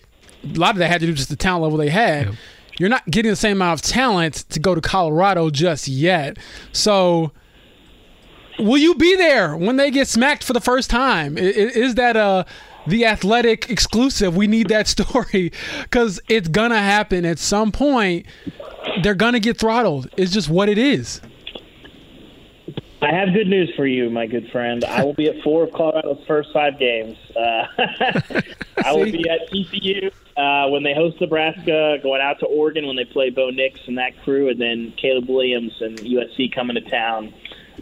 A lot of that had to do with just the talent level they had. Yeah you're not getting the same amount of talent to go to Colorado just yet. So, will you be there when they get smacked for the first time? Is that a the athletic exclusive? We need that story because it's gonna happen at some point. They're gonna get throttled. It's just what it is. I have good news for you, my good friend. I will be at four of Colorado's first five games. Uh, I will be at TCU uh, when they host Nebraska, going out to Oregon when they play Bo Nix and that crew, and then Caleb Williams and USC coming to town.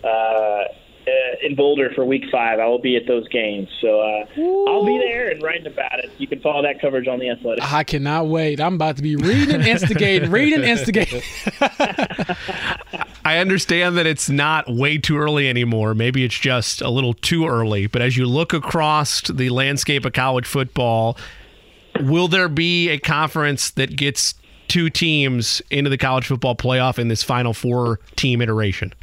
Uh, uh, in Boulder for Week Five. I will be at those games, so uh, I'll be there and writing about it. You can follow that coverage on the Athletic. I cannot wait. I'm about to be reading, instigating, reading, instigating. I understand that it's not way too early anymore. Maybe it's just a little too early. But as you look across the landscape of college football, will there be a conference that gets two teams into the college football playoff in this final four team iteration?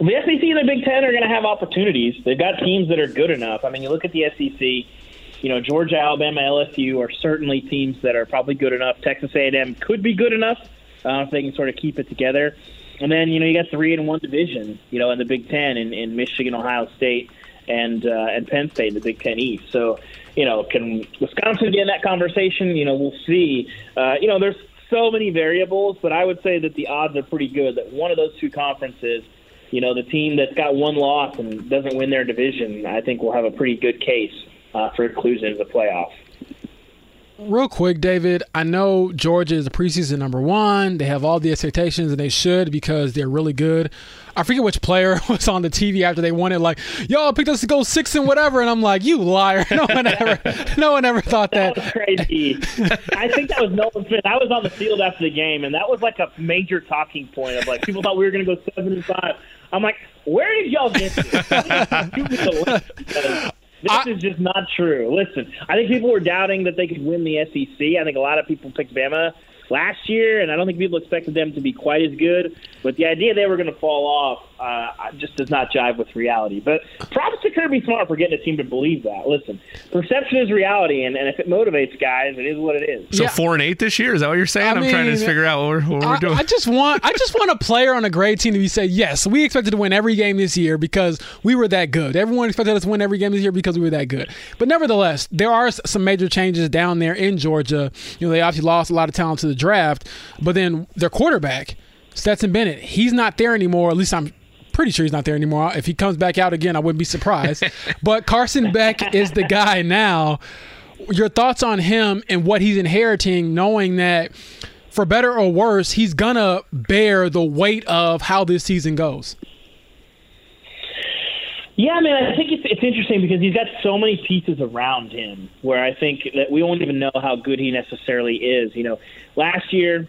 Well, the SEC and the Big Ten are going to have opportunities. They've got teams that are good enough. I mean, you look at the SEC. You know, Georgia, Alabama, LSU are certainly teams that are probably good enough. Texas A&M could be good enough uh, if they can sort of keep it together. And then you know you got three in one division. You know, in the Big Ten in, in Michigan, Ohio State, and uh, and Penn State in the Big Ten East. So you know, can Wisconsin get in that conversation? You know, we'll see. Uh, you know, there's so many variables, but I would say that the odds are pretty good that one of those two conferences you know, the team that's got one loss and doesn't win their division, I think will have a pretty good case uh, for inclusion in the playoffs. Real quick, David, I know Georgia is the preseason number one. They have all the expectations, and they should because they're really good. I forget which player was on the TV after they won it, like, y'all picked us to go six and whatever. And I'm like, you liar. No one ever no one ever thought that. That was crazy. I think that was Nolan Smith. I was on the field after the game, and that was like a major talking point of like people thought we were going to go seven and five. I'm like, where did y'all get this? This I, is just not true. Listen, I think people were doubting that they could win the SEC. I think a lot of people picked Bama last year, and I don't think people expected them to be quite as good. But the idea they were going to fall off uh, just does not jive with reality. But props to Kirby Smart for getting a team to believe that. Listen, perception is reality, and, and if it motivates guys, it is what it is. So yeah. four and eight this year is that what you're saying? I am trying to figure out what we're, what we're doing. I just want I just want a player on a great team to be say yes, we expected to win every game this year because we were that good. Everyone expected us to win every game this year because we were that good. But nevertheless, there are some major changes down there in Georgia. You know, they obviously lost a lot of talent to the draft, but then their quarterback. Stetson Bennett, he's not there anymore. At least I'm pretty sure he's not there anymore. If he comes back out again, I wouldn't be surprised. but Carson Beck is the guy now. Your thoughts on him and what he's inheriting, knowing that for better or worse, he's gonna bear the weight of how this season goes. Yeah, I mean, I think it's it's interesting because he's got so many pieces around him where I think that we won't even know how good he necessarily is. You know, last year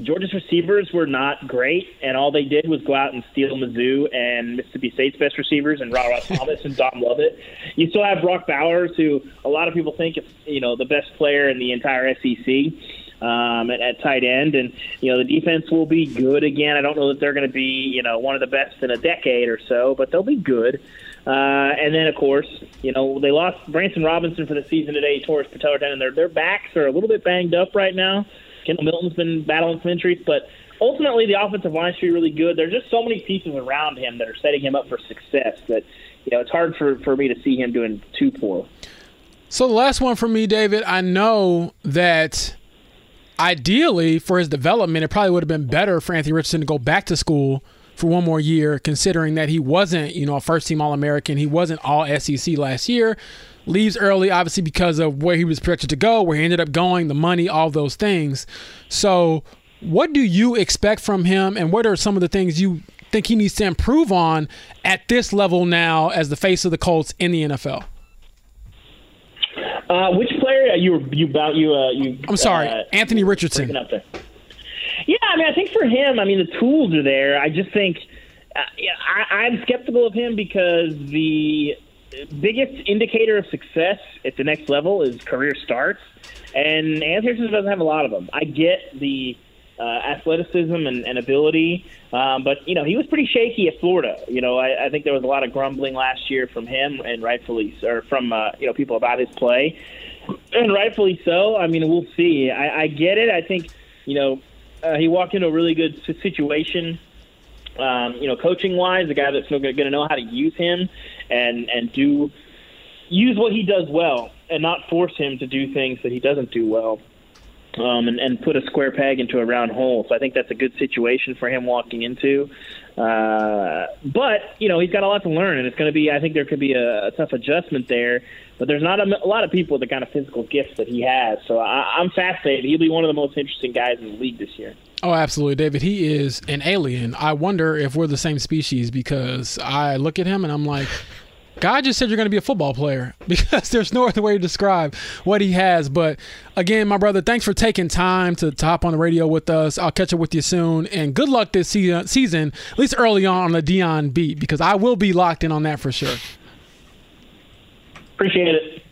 Georgia's receivers were not great, and all they did was go out and steal Mizzou and Mississippi State's best receivers and Ra Thomas and Dom Lovett. You still have Brock Bowers, who a lot of people think is you know the best player in the entire SEC um, at, at tight end, and you know the defense will be good again. I don't know that they're going to be you know one of the best in a decade or so, but they'll be good. Uh, and then, of course, you know they lost Branson Robinson for the season today. He tore his patellar tendon. Their their backs are a little bit banged up right now. Kendall Milton's been battling some injuries, but ultimately the offensive line should be really good. There's just so many pieces around him that are setting him up for success that you know it's hard for for me to see him doing too poor. So the last one for me, David. I know that ideally for his development, it probably would have been better for Anthony Richardson to go back to school for one more year, considering that he wasn't, you know, a first team All American. He wasn't all SEC last year. Leaves early, obviously, because of where he was projected to go, where he ended up going, the money, all those things. So, what do you expect from him, and what are some of the things you think he needs to improve on at this level now as the face of the Colts in the NFL? Uh, which player you were you about you uh, you? I'm sorry, uh, Anthony Richardson. Yeah, I mean, I think for him, I mean, the tools are there. I just think uh, yeah, I, I'm skeptical of him because the biggest indicator of success at the next level is career starts, and Richardson doesn't have a lot of them. I get the uh, athleticism and, and ability, um, but you know he was pretty shaky at Florida. You know, I, I think there was a lot of grumbling last year from him, and rightfully, or from uh, you know people about his play, and rightfully so. I mean, we'll see. I, I get it. I think you know uh, he walked into a really good situation. Um, you know, coaching wise, a guy that's going to know how to use him and and do use what he does well, and not force him to do things that he doesn't do well. Um, and, and put a square peg into a round hole. So I think that's a good situation for him walking into. Uh, but you know he's got a lot to learn, and it's going to be. I think there could be a, a tough adjustment there. But there's not a, a, lot of people with the kind of physical gifts that he has. So I, I'm fascinated. He'll be one of the most interesting guys in the league this year. Oh, absolutely, David. He is an alien. I wonder if we're the same species because I look at him and I'm like, God just said you're going to be a football player because there's no other way to describe what he has. But again, my brother, thanks for taking time to, hop on the radio with us. I'll catch up with you soon. And good luck this uh, season, at least early on on the Deion beat, because I will be locked in on that for sure. Appreciate it.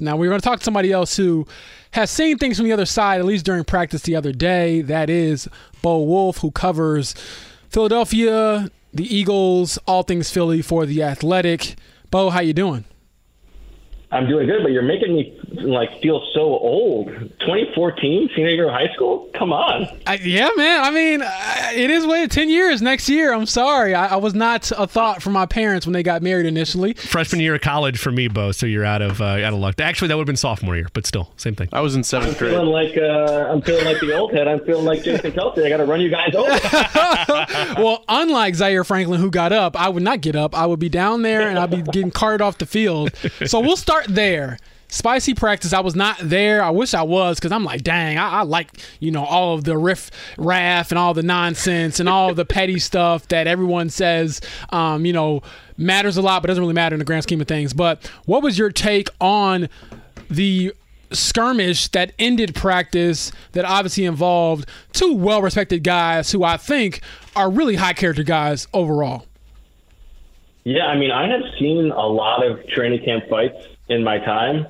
Now we're going to talk to somebody else who has seen things from the other side, at least during practice the other day. That is Bo Wulf, who covers Philadelphia, the Eagles, all things Philly for the Athletic. Bo, how you doing? I'm doing good, but you're making me like feel so old. 2014, senior year of high school. Come on. I, yeah, man. I mean, it is way 10 years next year. I'm sorry. I, I, was not a thought for my parents when they got married initially. Freshman year of college for me, Bo. So you're out of uh, out of luck. Actually, that would have been sophomore year, but still, same thing. I was in seventh I'm grade. Feeling like uh, I'm feeling like the old head. I'm feeling like Jason Kelce. I got to run you guys over. well, unlike Zaire Franklin, who got up, I would not get up. I would be down there and I'd be getting carted off the field. So we'll start there. Spicy practice. I was not there. I wish I was because I'm like, dang, I, I, like you know all of the riff raff and all the nonsense and all the petty stuff that everyone says, um, you know, matters a lot, but doesn't really matter in the grand scheme of things. But what was your take on the skirmish that ended practice that obviously involved two well-respected guys who I think are really high character guys overall? Yeah, I mean, I have seen a lot of training camp fights in my time.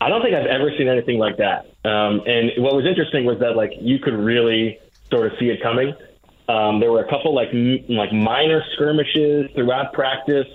I don't think I've ever seen anything like that. Um, and what was interesting was that like you could really sort of see it coming. Um, there were a couple like m- like minor skirmishes throughout practice.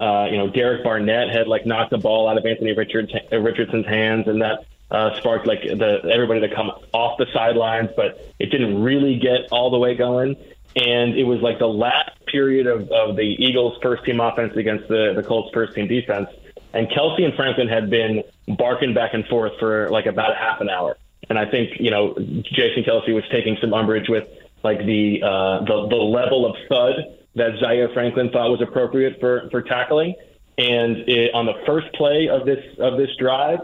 Uh, you know, Derek Barnett had like knocked the ball out of Anthony Richards, uh, Richardson's hands, and that uh, sparked like the everybody to come off the sidelines, but it didn't really get all the way going. And it was like the last period of, of the Eagles' first team offense against the, the Colts' first team defense. And Kelce and Franklin had been barking back and forth for like about a half an hour. And I think, you know, Jason Kelce was taking some umbrage with like the uh, the, the level of thud that Zaire Franklin thought was appropriate for, for tackling. And it, on the first play of this of this drive,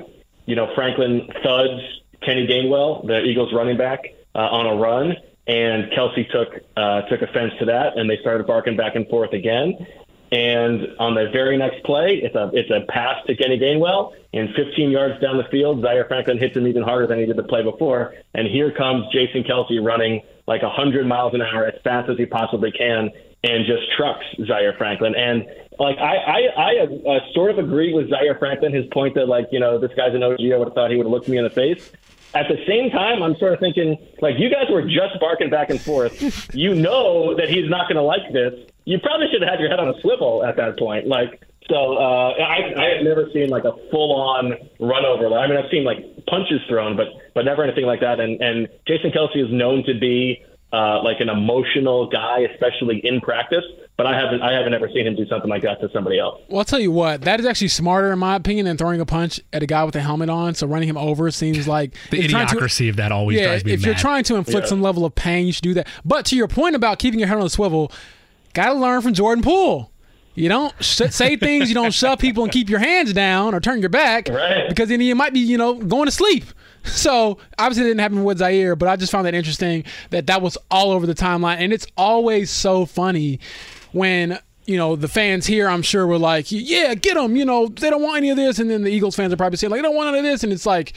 you know, Franklin thuds Kenny Gainwell, the Eagles running back, uh, on a run. and Kelce took uh, took offense to that, and they started barking back and forth again. And on the very next play, it's a it's a pass to Kenny Gainwell, and 15 yards down the field, Zaire Franklin hits him even harder than he did the play before. And here comes Jason Kelce running like 100 miles an hour as fast as he possibly can, and just trucks Zaire Franklin. And like I I, I uh, sort of agree with Zaire Franklin his point that like you know this guy's an OG. I would have thought he would have looked me in the face. At the same time, I'm sort of thinking, like, you guys were just barking back and forth. you know that he's not going to like this. You probably should have had your head on a swivel at that point. Like, so uh, I, I have never seen like a full-on run over. I mean, I've seen like punches thrown, but but never anything like that. And and Jason Kelce is known to be uh, like an emotional guy, especially in practice. But I haven't I haven't ever seen him do something like that to somebody else. Well, I'll tell you what, that is actually smarter in my opinion than throwing a punch at a guy with a helmet on. So running him over seems like the idiocracy to, of that always yeah, drives me if mad. you're trying to inflict Yeah. some level of pain, you should do that. But to your point about keeping your head on a swivel, got to learn from Jordan Poole. You don't say things, you don't shove people and keep your hands down or turn your back Right. because then you might be, you know, going to sleep. So obviously it didn't happen with Zaire, but I just found that interesting that that was all over the timeline. And it's always so funny when, you know, the fans here, I'm sure, were like, yeah, get them. You know, they don't want any of this. And then the Eagles fans are probably saying, like, they don't want any of this. And it's like,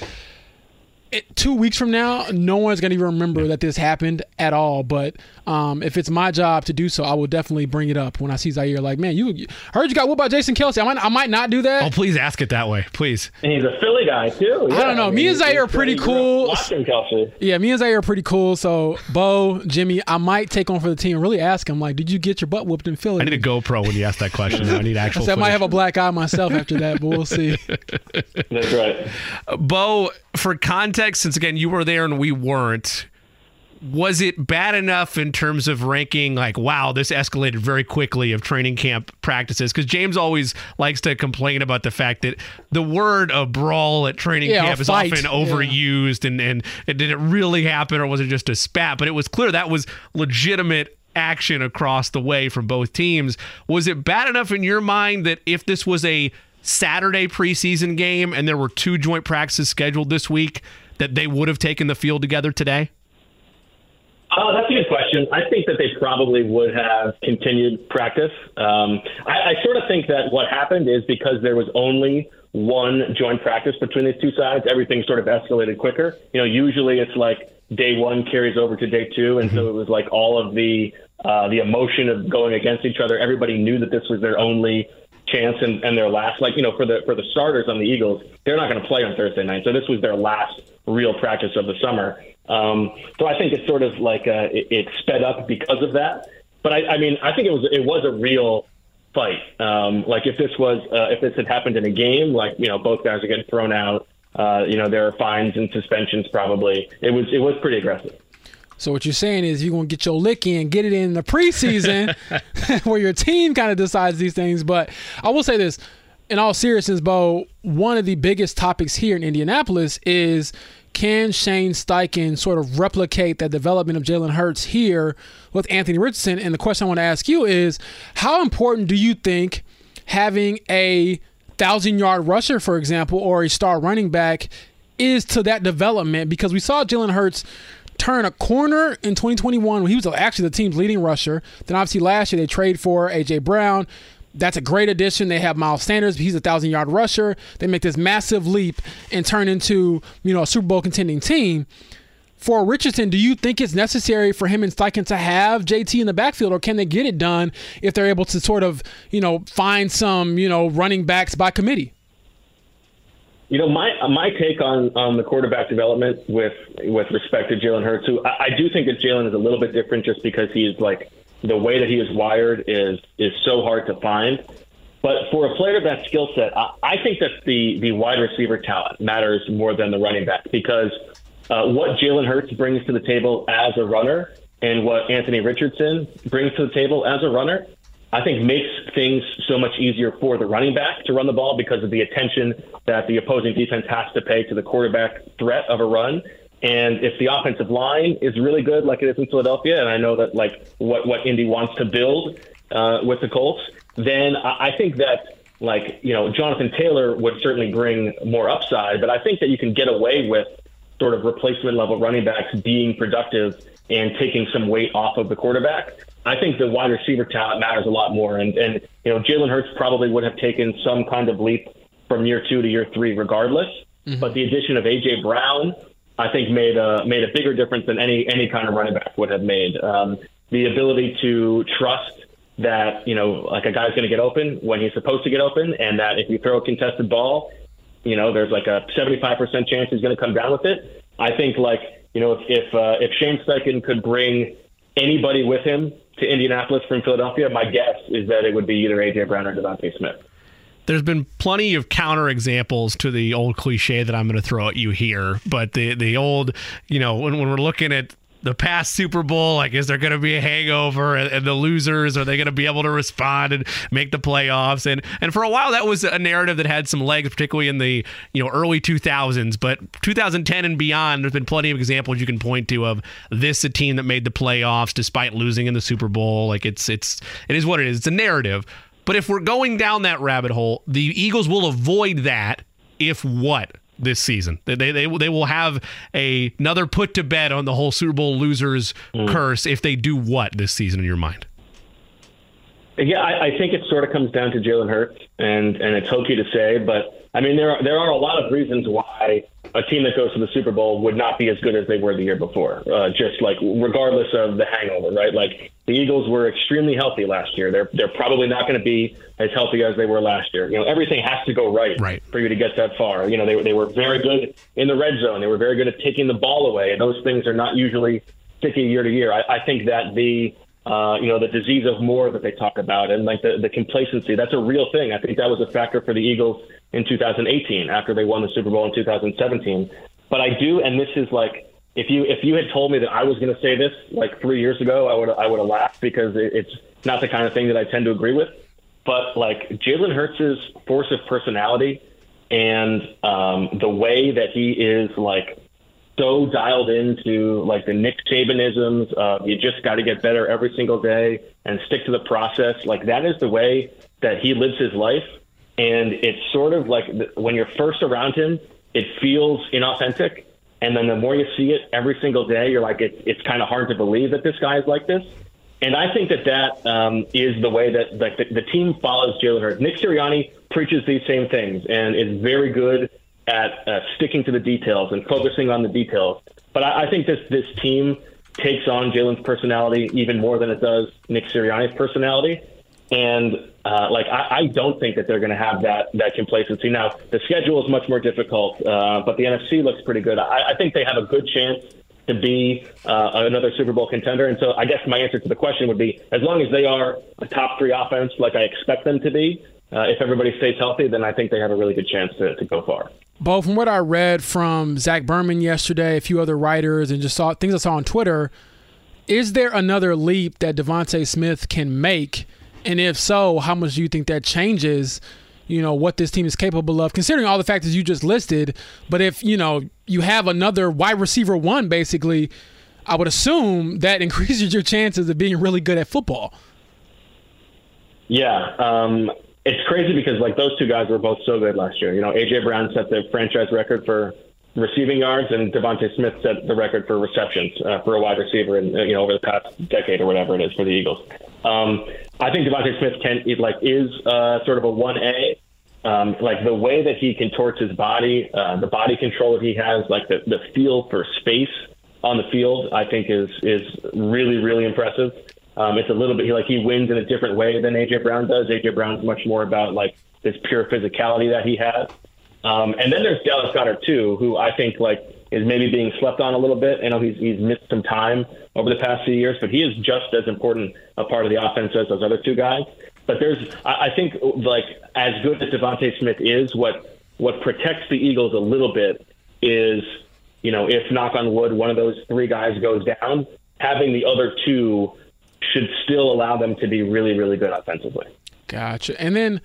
it, two weeks from now, no one's going to even remember that this happened at all. But um, if it's my job to do so, I will definitely bring it up when I see Zaire. Like, man, you, you heard you got whooped by Jason Kelce. I might, I might not do that. oh, please ask it that way, please. And he's a Philly guy too. I don't know. Me and Zaire are pretty cool. Watching Kelce. Yeah, me and Zaire are pretty cool. So, Bo, Jimmy, I might take on for the team and really ask him, like, did you get your butt whooped in Philly? I need a GoPro when you ask that question. I need I actual. said I might have a black eye myself after that, but we'll see. That's right. Bo, for context, since again you were there and we weren't, was it bad enough in terms of ranking? Like, wow, this escalated very quickly of training camp practices. Because James always likes to complain about the fact that the word a brawl at training Yeah, camp is fight. often Yeah. overused, and, and and did it really happen or was it just a spat? But it was clear that was legitimate action across the way from both teams. Was it bad enough in your mind that if this was a Saturday preseason game and there were two joint practices scheduled this week, that they would have taken the field together today? Oh, that's a good question. I think that they probably would have continued practice. Um, I, I sort of think that what happened is because there was only one joint practice between these two sides, everything sort of escalated quicker. You know, usually it's like day one carries over to day two, and so it was like all of the uh, the emotion of going against each other. Everybody knew that this was their only chance and, and their last like you know for the for the starters on the Eagles they're not going to play on Thursday night so this was their last real practice of the summer. Um, so I think it's sort of like uh, it, it sped up because of that. But I, I mean I think it was it was a real fight. Um, like if this was uh, if this had happened in a game like you know both guys are getting thrown out uh, you know there are fines and suspensions probably. It was it was pretty aggressive. So what you're saying is you're gonna get your lick in, get it in the preseason, where your team kind of decides these things. But I will say this, in all seriousness, Bo, one of the biggest topics here in Indianapolis is can Shane Steichen sort of replicate that development of Jalen Hurts here with Anthony Richardson? And the question I want to ask you is, how important do you think having a thousand yard rusher, for example, or a star running back is to that development? Because we saw Jalen Hurts turn a corner in 2021 when he was actually the team's leading rusher. Then obviously last year they trade for AJ Brown. That's a great addition. They have Miles Sanders. He's a thousand yard rusher. They make this massive leap and turn into you know a Super Bowl contending team. For Richardson, do you think it's necessary for him and Steichen to have JT in the backfield, or can they get it done if they're able to sort of you know find some you know running backs by committee? You know, my uh, my take on, on the quarterback development with with respect to Jalen Hurts, who I, I do think that Jalen is a little bit different just because he's like the way that he is wired is is so hard to find. But for a player of that skill set, I, I think that the the wide receiver talent matters more than the running back because uh, what Jalen Hurts brings to the table as a runner and what Anthony Richardson brings to the table as a runner I think makes things so much easier for the running back to run the ball because of the attention that the opposing defense has to pay to the quarterback threat of a run. And if the offensive line is really good, like it is in Philadelphia, and I know that like what what Indy wants to build uh, with the Colts, then I, I think that like you know Jonathan Taylor would certainly bring more upside, but I think that you can get away with sort of replacement level running backs being productive and taking some weight off of the quarterback. I think the wide receiver talent matters a lot more. And, and you know, Jalen Hurts probably would have taken some kind of leap from year two to year three regardless. Mm-hmm. But the addition of A.J. Brown, I think, made a, made a bigger difference than any, any kind of running back would have made. Um, the ability to trust that, you know, like a guy's going to get open when he's supposed to get open, and that if you throw a contested ball, you know, there's like a 75% chance he's going to come down with it. I think, like, you know, if if, uh, if Shane Steichen could bring anybody with him to Indianapolis from Philadelphia, my guess is that it would be either AJ Brown or DeVonta Smith. There's been plenty of counter examples to the old cliche that I'm going to throw at you here, but the the old, you know, when, when we're looking at the past Super Bowl? Like, is there going to be a hangover? And, and the losers are they going to be able to respond and make the playoffs? And and for a while that was a narrative that had some legs, particularly in the you know early 2000s. But 2010 and beyond, there's been plenty of examples you can point to of this a team that made the playoffs despite losing in the Super Bowl. Like it's it's it is what it is. It's a narrative. But if we're going down that rabbit hole, the Eagles will avoid that if what? this season. They they they will have a, another put to bed on the whole Super Bowl losers mm. curse if they do what this season in your mind. Yeah, I, I think it sort of comes down to Jalen Hurts, and and it's hokey to say, but I mean there are, there are a lot of reasons why a team that goes to the Super Bowl would not be as good as they were the year before. Uh, just like regardless of the hangover, right? Like the Eagles were extremely healthy last year. They're they're probably not going to be as healthy as they were last year. You know, everything has to go right, right. for you to get that far. You know, they they were very good in the red zone. They were very good at taking the ball away, and those things are not usually sticky year to year. I, I think that the uh, you know, the disease of more that they talk about and like the, the complacency, that's a real thing. I think that was a factor for the Eagles in 2018 after they won the Super Bowl in 2017. But I do, and this is like, if you if you had told me that I was going to say this like three years ago, I would I would have laughed because it, it's not the kind of thing that I tend to agree with. But like Jalen Hurts' force of personality and um, the way that he is like so dialed into like the Nick Sabanisms of you just got to get better every single day and stick to the process. Like that is the way that he lives his life. And it's sort of like when you're first around him, it feels inauthentic. And then the more you see it every single day, you're like, it, it's kind of hard to believe that this guy is like this. And I think that that um, is the way that like the, the team follows Jalen Hurts. Nick Sirianni preaches these same things and is very good at uh, sticking to the details and focusing on the details. But I, I think this this team takes on Jalen's personality even more than it does Nick Sirianni's personality. And uh, like I, I don't think that they're going to have that that complacency. Now the schedule is much more difficult, uh, but the NFC looks pretty good. I, I think they have a good chance to be uh, another Super Bowl contender. And so I guess my answer to the question would be as long as they are a top three offense like I expect them to be, uh, if everybody stays healthy, then I think they have a really good chance to, to go far. Bo, from what I read from Zach Berman yesterday, a few other writers, and just saw things I saw on Twitter, is there another leap that DeVonta Smith can make? And if so, how much do you think that changes, you know, what this team is capable of, considering all the factors you just listed? But if, you know, you have another wide receiver one, basically, I would assume that increases your chances of being really good at football. Yeah. Um, it's crazy because like those two guys were both so good last year. You know, AJ Brown set the franchise record for receiving yards, and DeVonta Smith set the record for receptions uh, for a wide receiver, in, you know, over the past decade or whatever it is for the Eagles. Um, I think DeVonta Smith can like is uh, sort of a one A. Um, like the way that he contorts his body, uh, the body control that he has, like the, the feel for space on the field, I think is is really really impressive. Um, it's a little bit like he wins in a different way than AJ Brown does. AJ Brown's much more about like this pure physicality that he has. Um, and then there's Dallas Goedert too, who I think like is maybe being slept on a little bit. I know he's he's missed some time over the past few years, but he is just as important a part of the offense as those other two guys. But there's I, I think like as good as DeVonta Smith is, what what protects the Eagles a little bit is you know if knock on wood one of those three guys goes down, having the other two should still allow them to be really, really good offensively. Gotcha. And then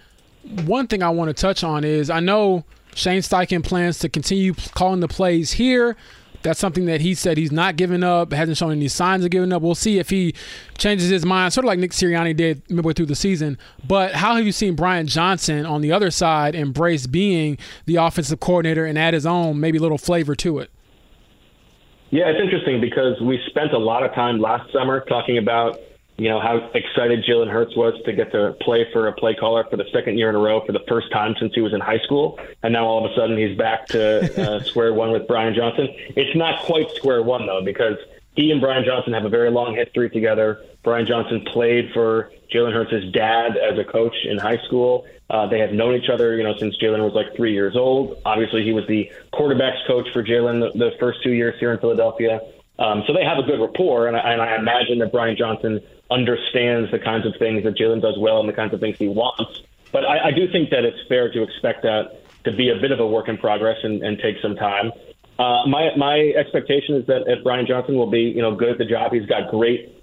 one thing I want to touch on is I know Shane Steichen plans to continue calling the plays here. That's something that he said he's not giving up, hasn't shown any signs of giving up. We'll see if he changes his mind, sort of like Nick Sirianni did midway through the season. But how have you seen Brian Johnson on the other side embrace being the offensive coordinator and add his own maybe little flavor to it? Yeah, it's interesting because we spent a lot of time last summer talking about you know how excited Jalen Hurts was to get to play for a play caller for the second year in a row for the first time since he was in high school, and now all of a sudden he's back to uh, square one with Brian Johnson. It's not quite square one though because he and Brian Johnson have a very long history together. Brian Johnson played for Jalen Hurts' dad as a coach in high school. Uh, they have known each other, you know, since Jalen was like three years old. Obviously, he was the quarterbacks coach for Jalen the, the first two years here in Philadelphia. Um, so they have a good rapport, and I, and I imagine that Brian Johnson understands the kinds of things that Jalen does well and the kinds of things he wants. But I, I do think that it's fair to expect that to be a bit of a work in progress and, and take some time. Uh, my my expectation is that, if Brian Johnson will be you know good at the job. He's got great.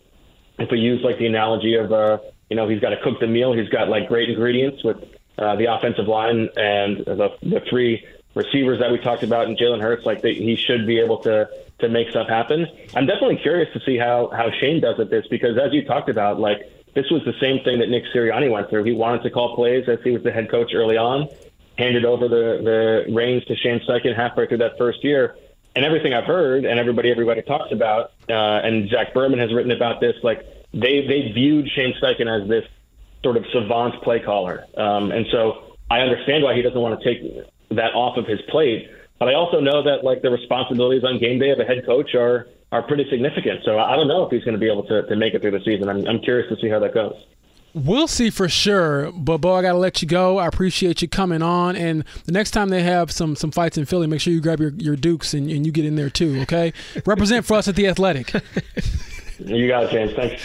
If we use like the analogy of uh, you know he's got to cook the meal. He's got like great ingredients with uh, the offensive line and the, the three receivers that we talked about in Jalen Hurts. Like they, he should be able to to make stuff happen. I'm definitely curious to see how how Shane does at this because as you talked about, like this was the same thing that Nick Sirianni went through. He wanted to call plays as he was the head coach early on, handed over the the reins to Shane Steichen halfway through that first year. And everything I've heard, and everybody everybody talks about, uh, and Zach Berman has written about this, like they they viewed Shane Steichen as this sort of savant play caller. Um, and so I understand why he doesn't want to take that off of his plate. But I also know that like the responsibilities on game day of a head coach are are pretty significant. So I don't know if he's going to be able to, to make it through the season. I'm, I'm curious to see how that goes. We'll see for sure. But Bo, I gotta let you go. I appreciate you coming on. And the next time they have some some fights in Philly, make sure you grab your, your Dukes and, and you get in there too, okay? Represent for us at the Athletic. You got it, James. Thanks.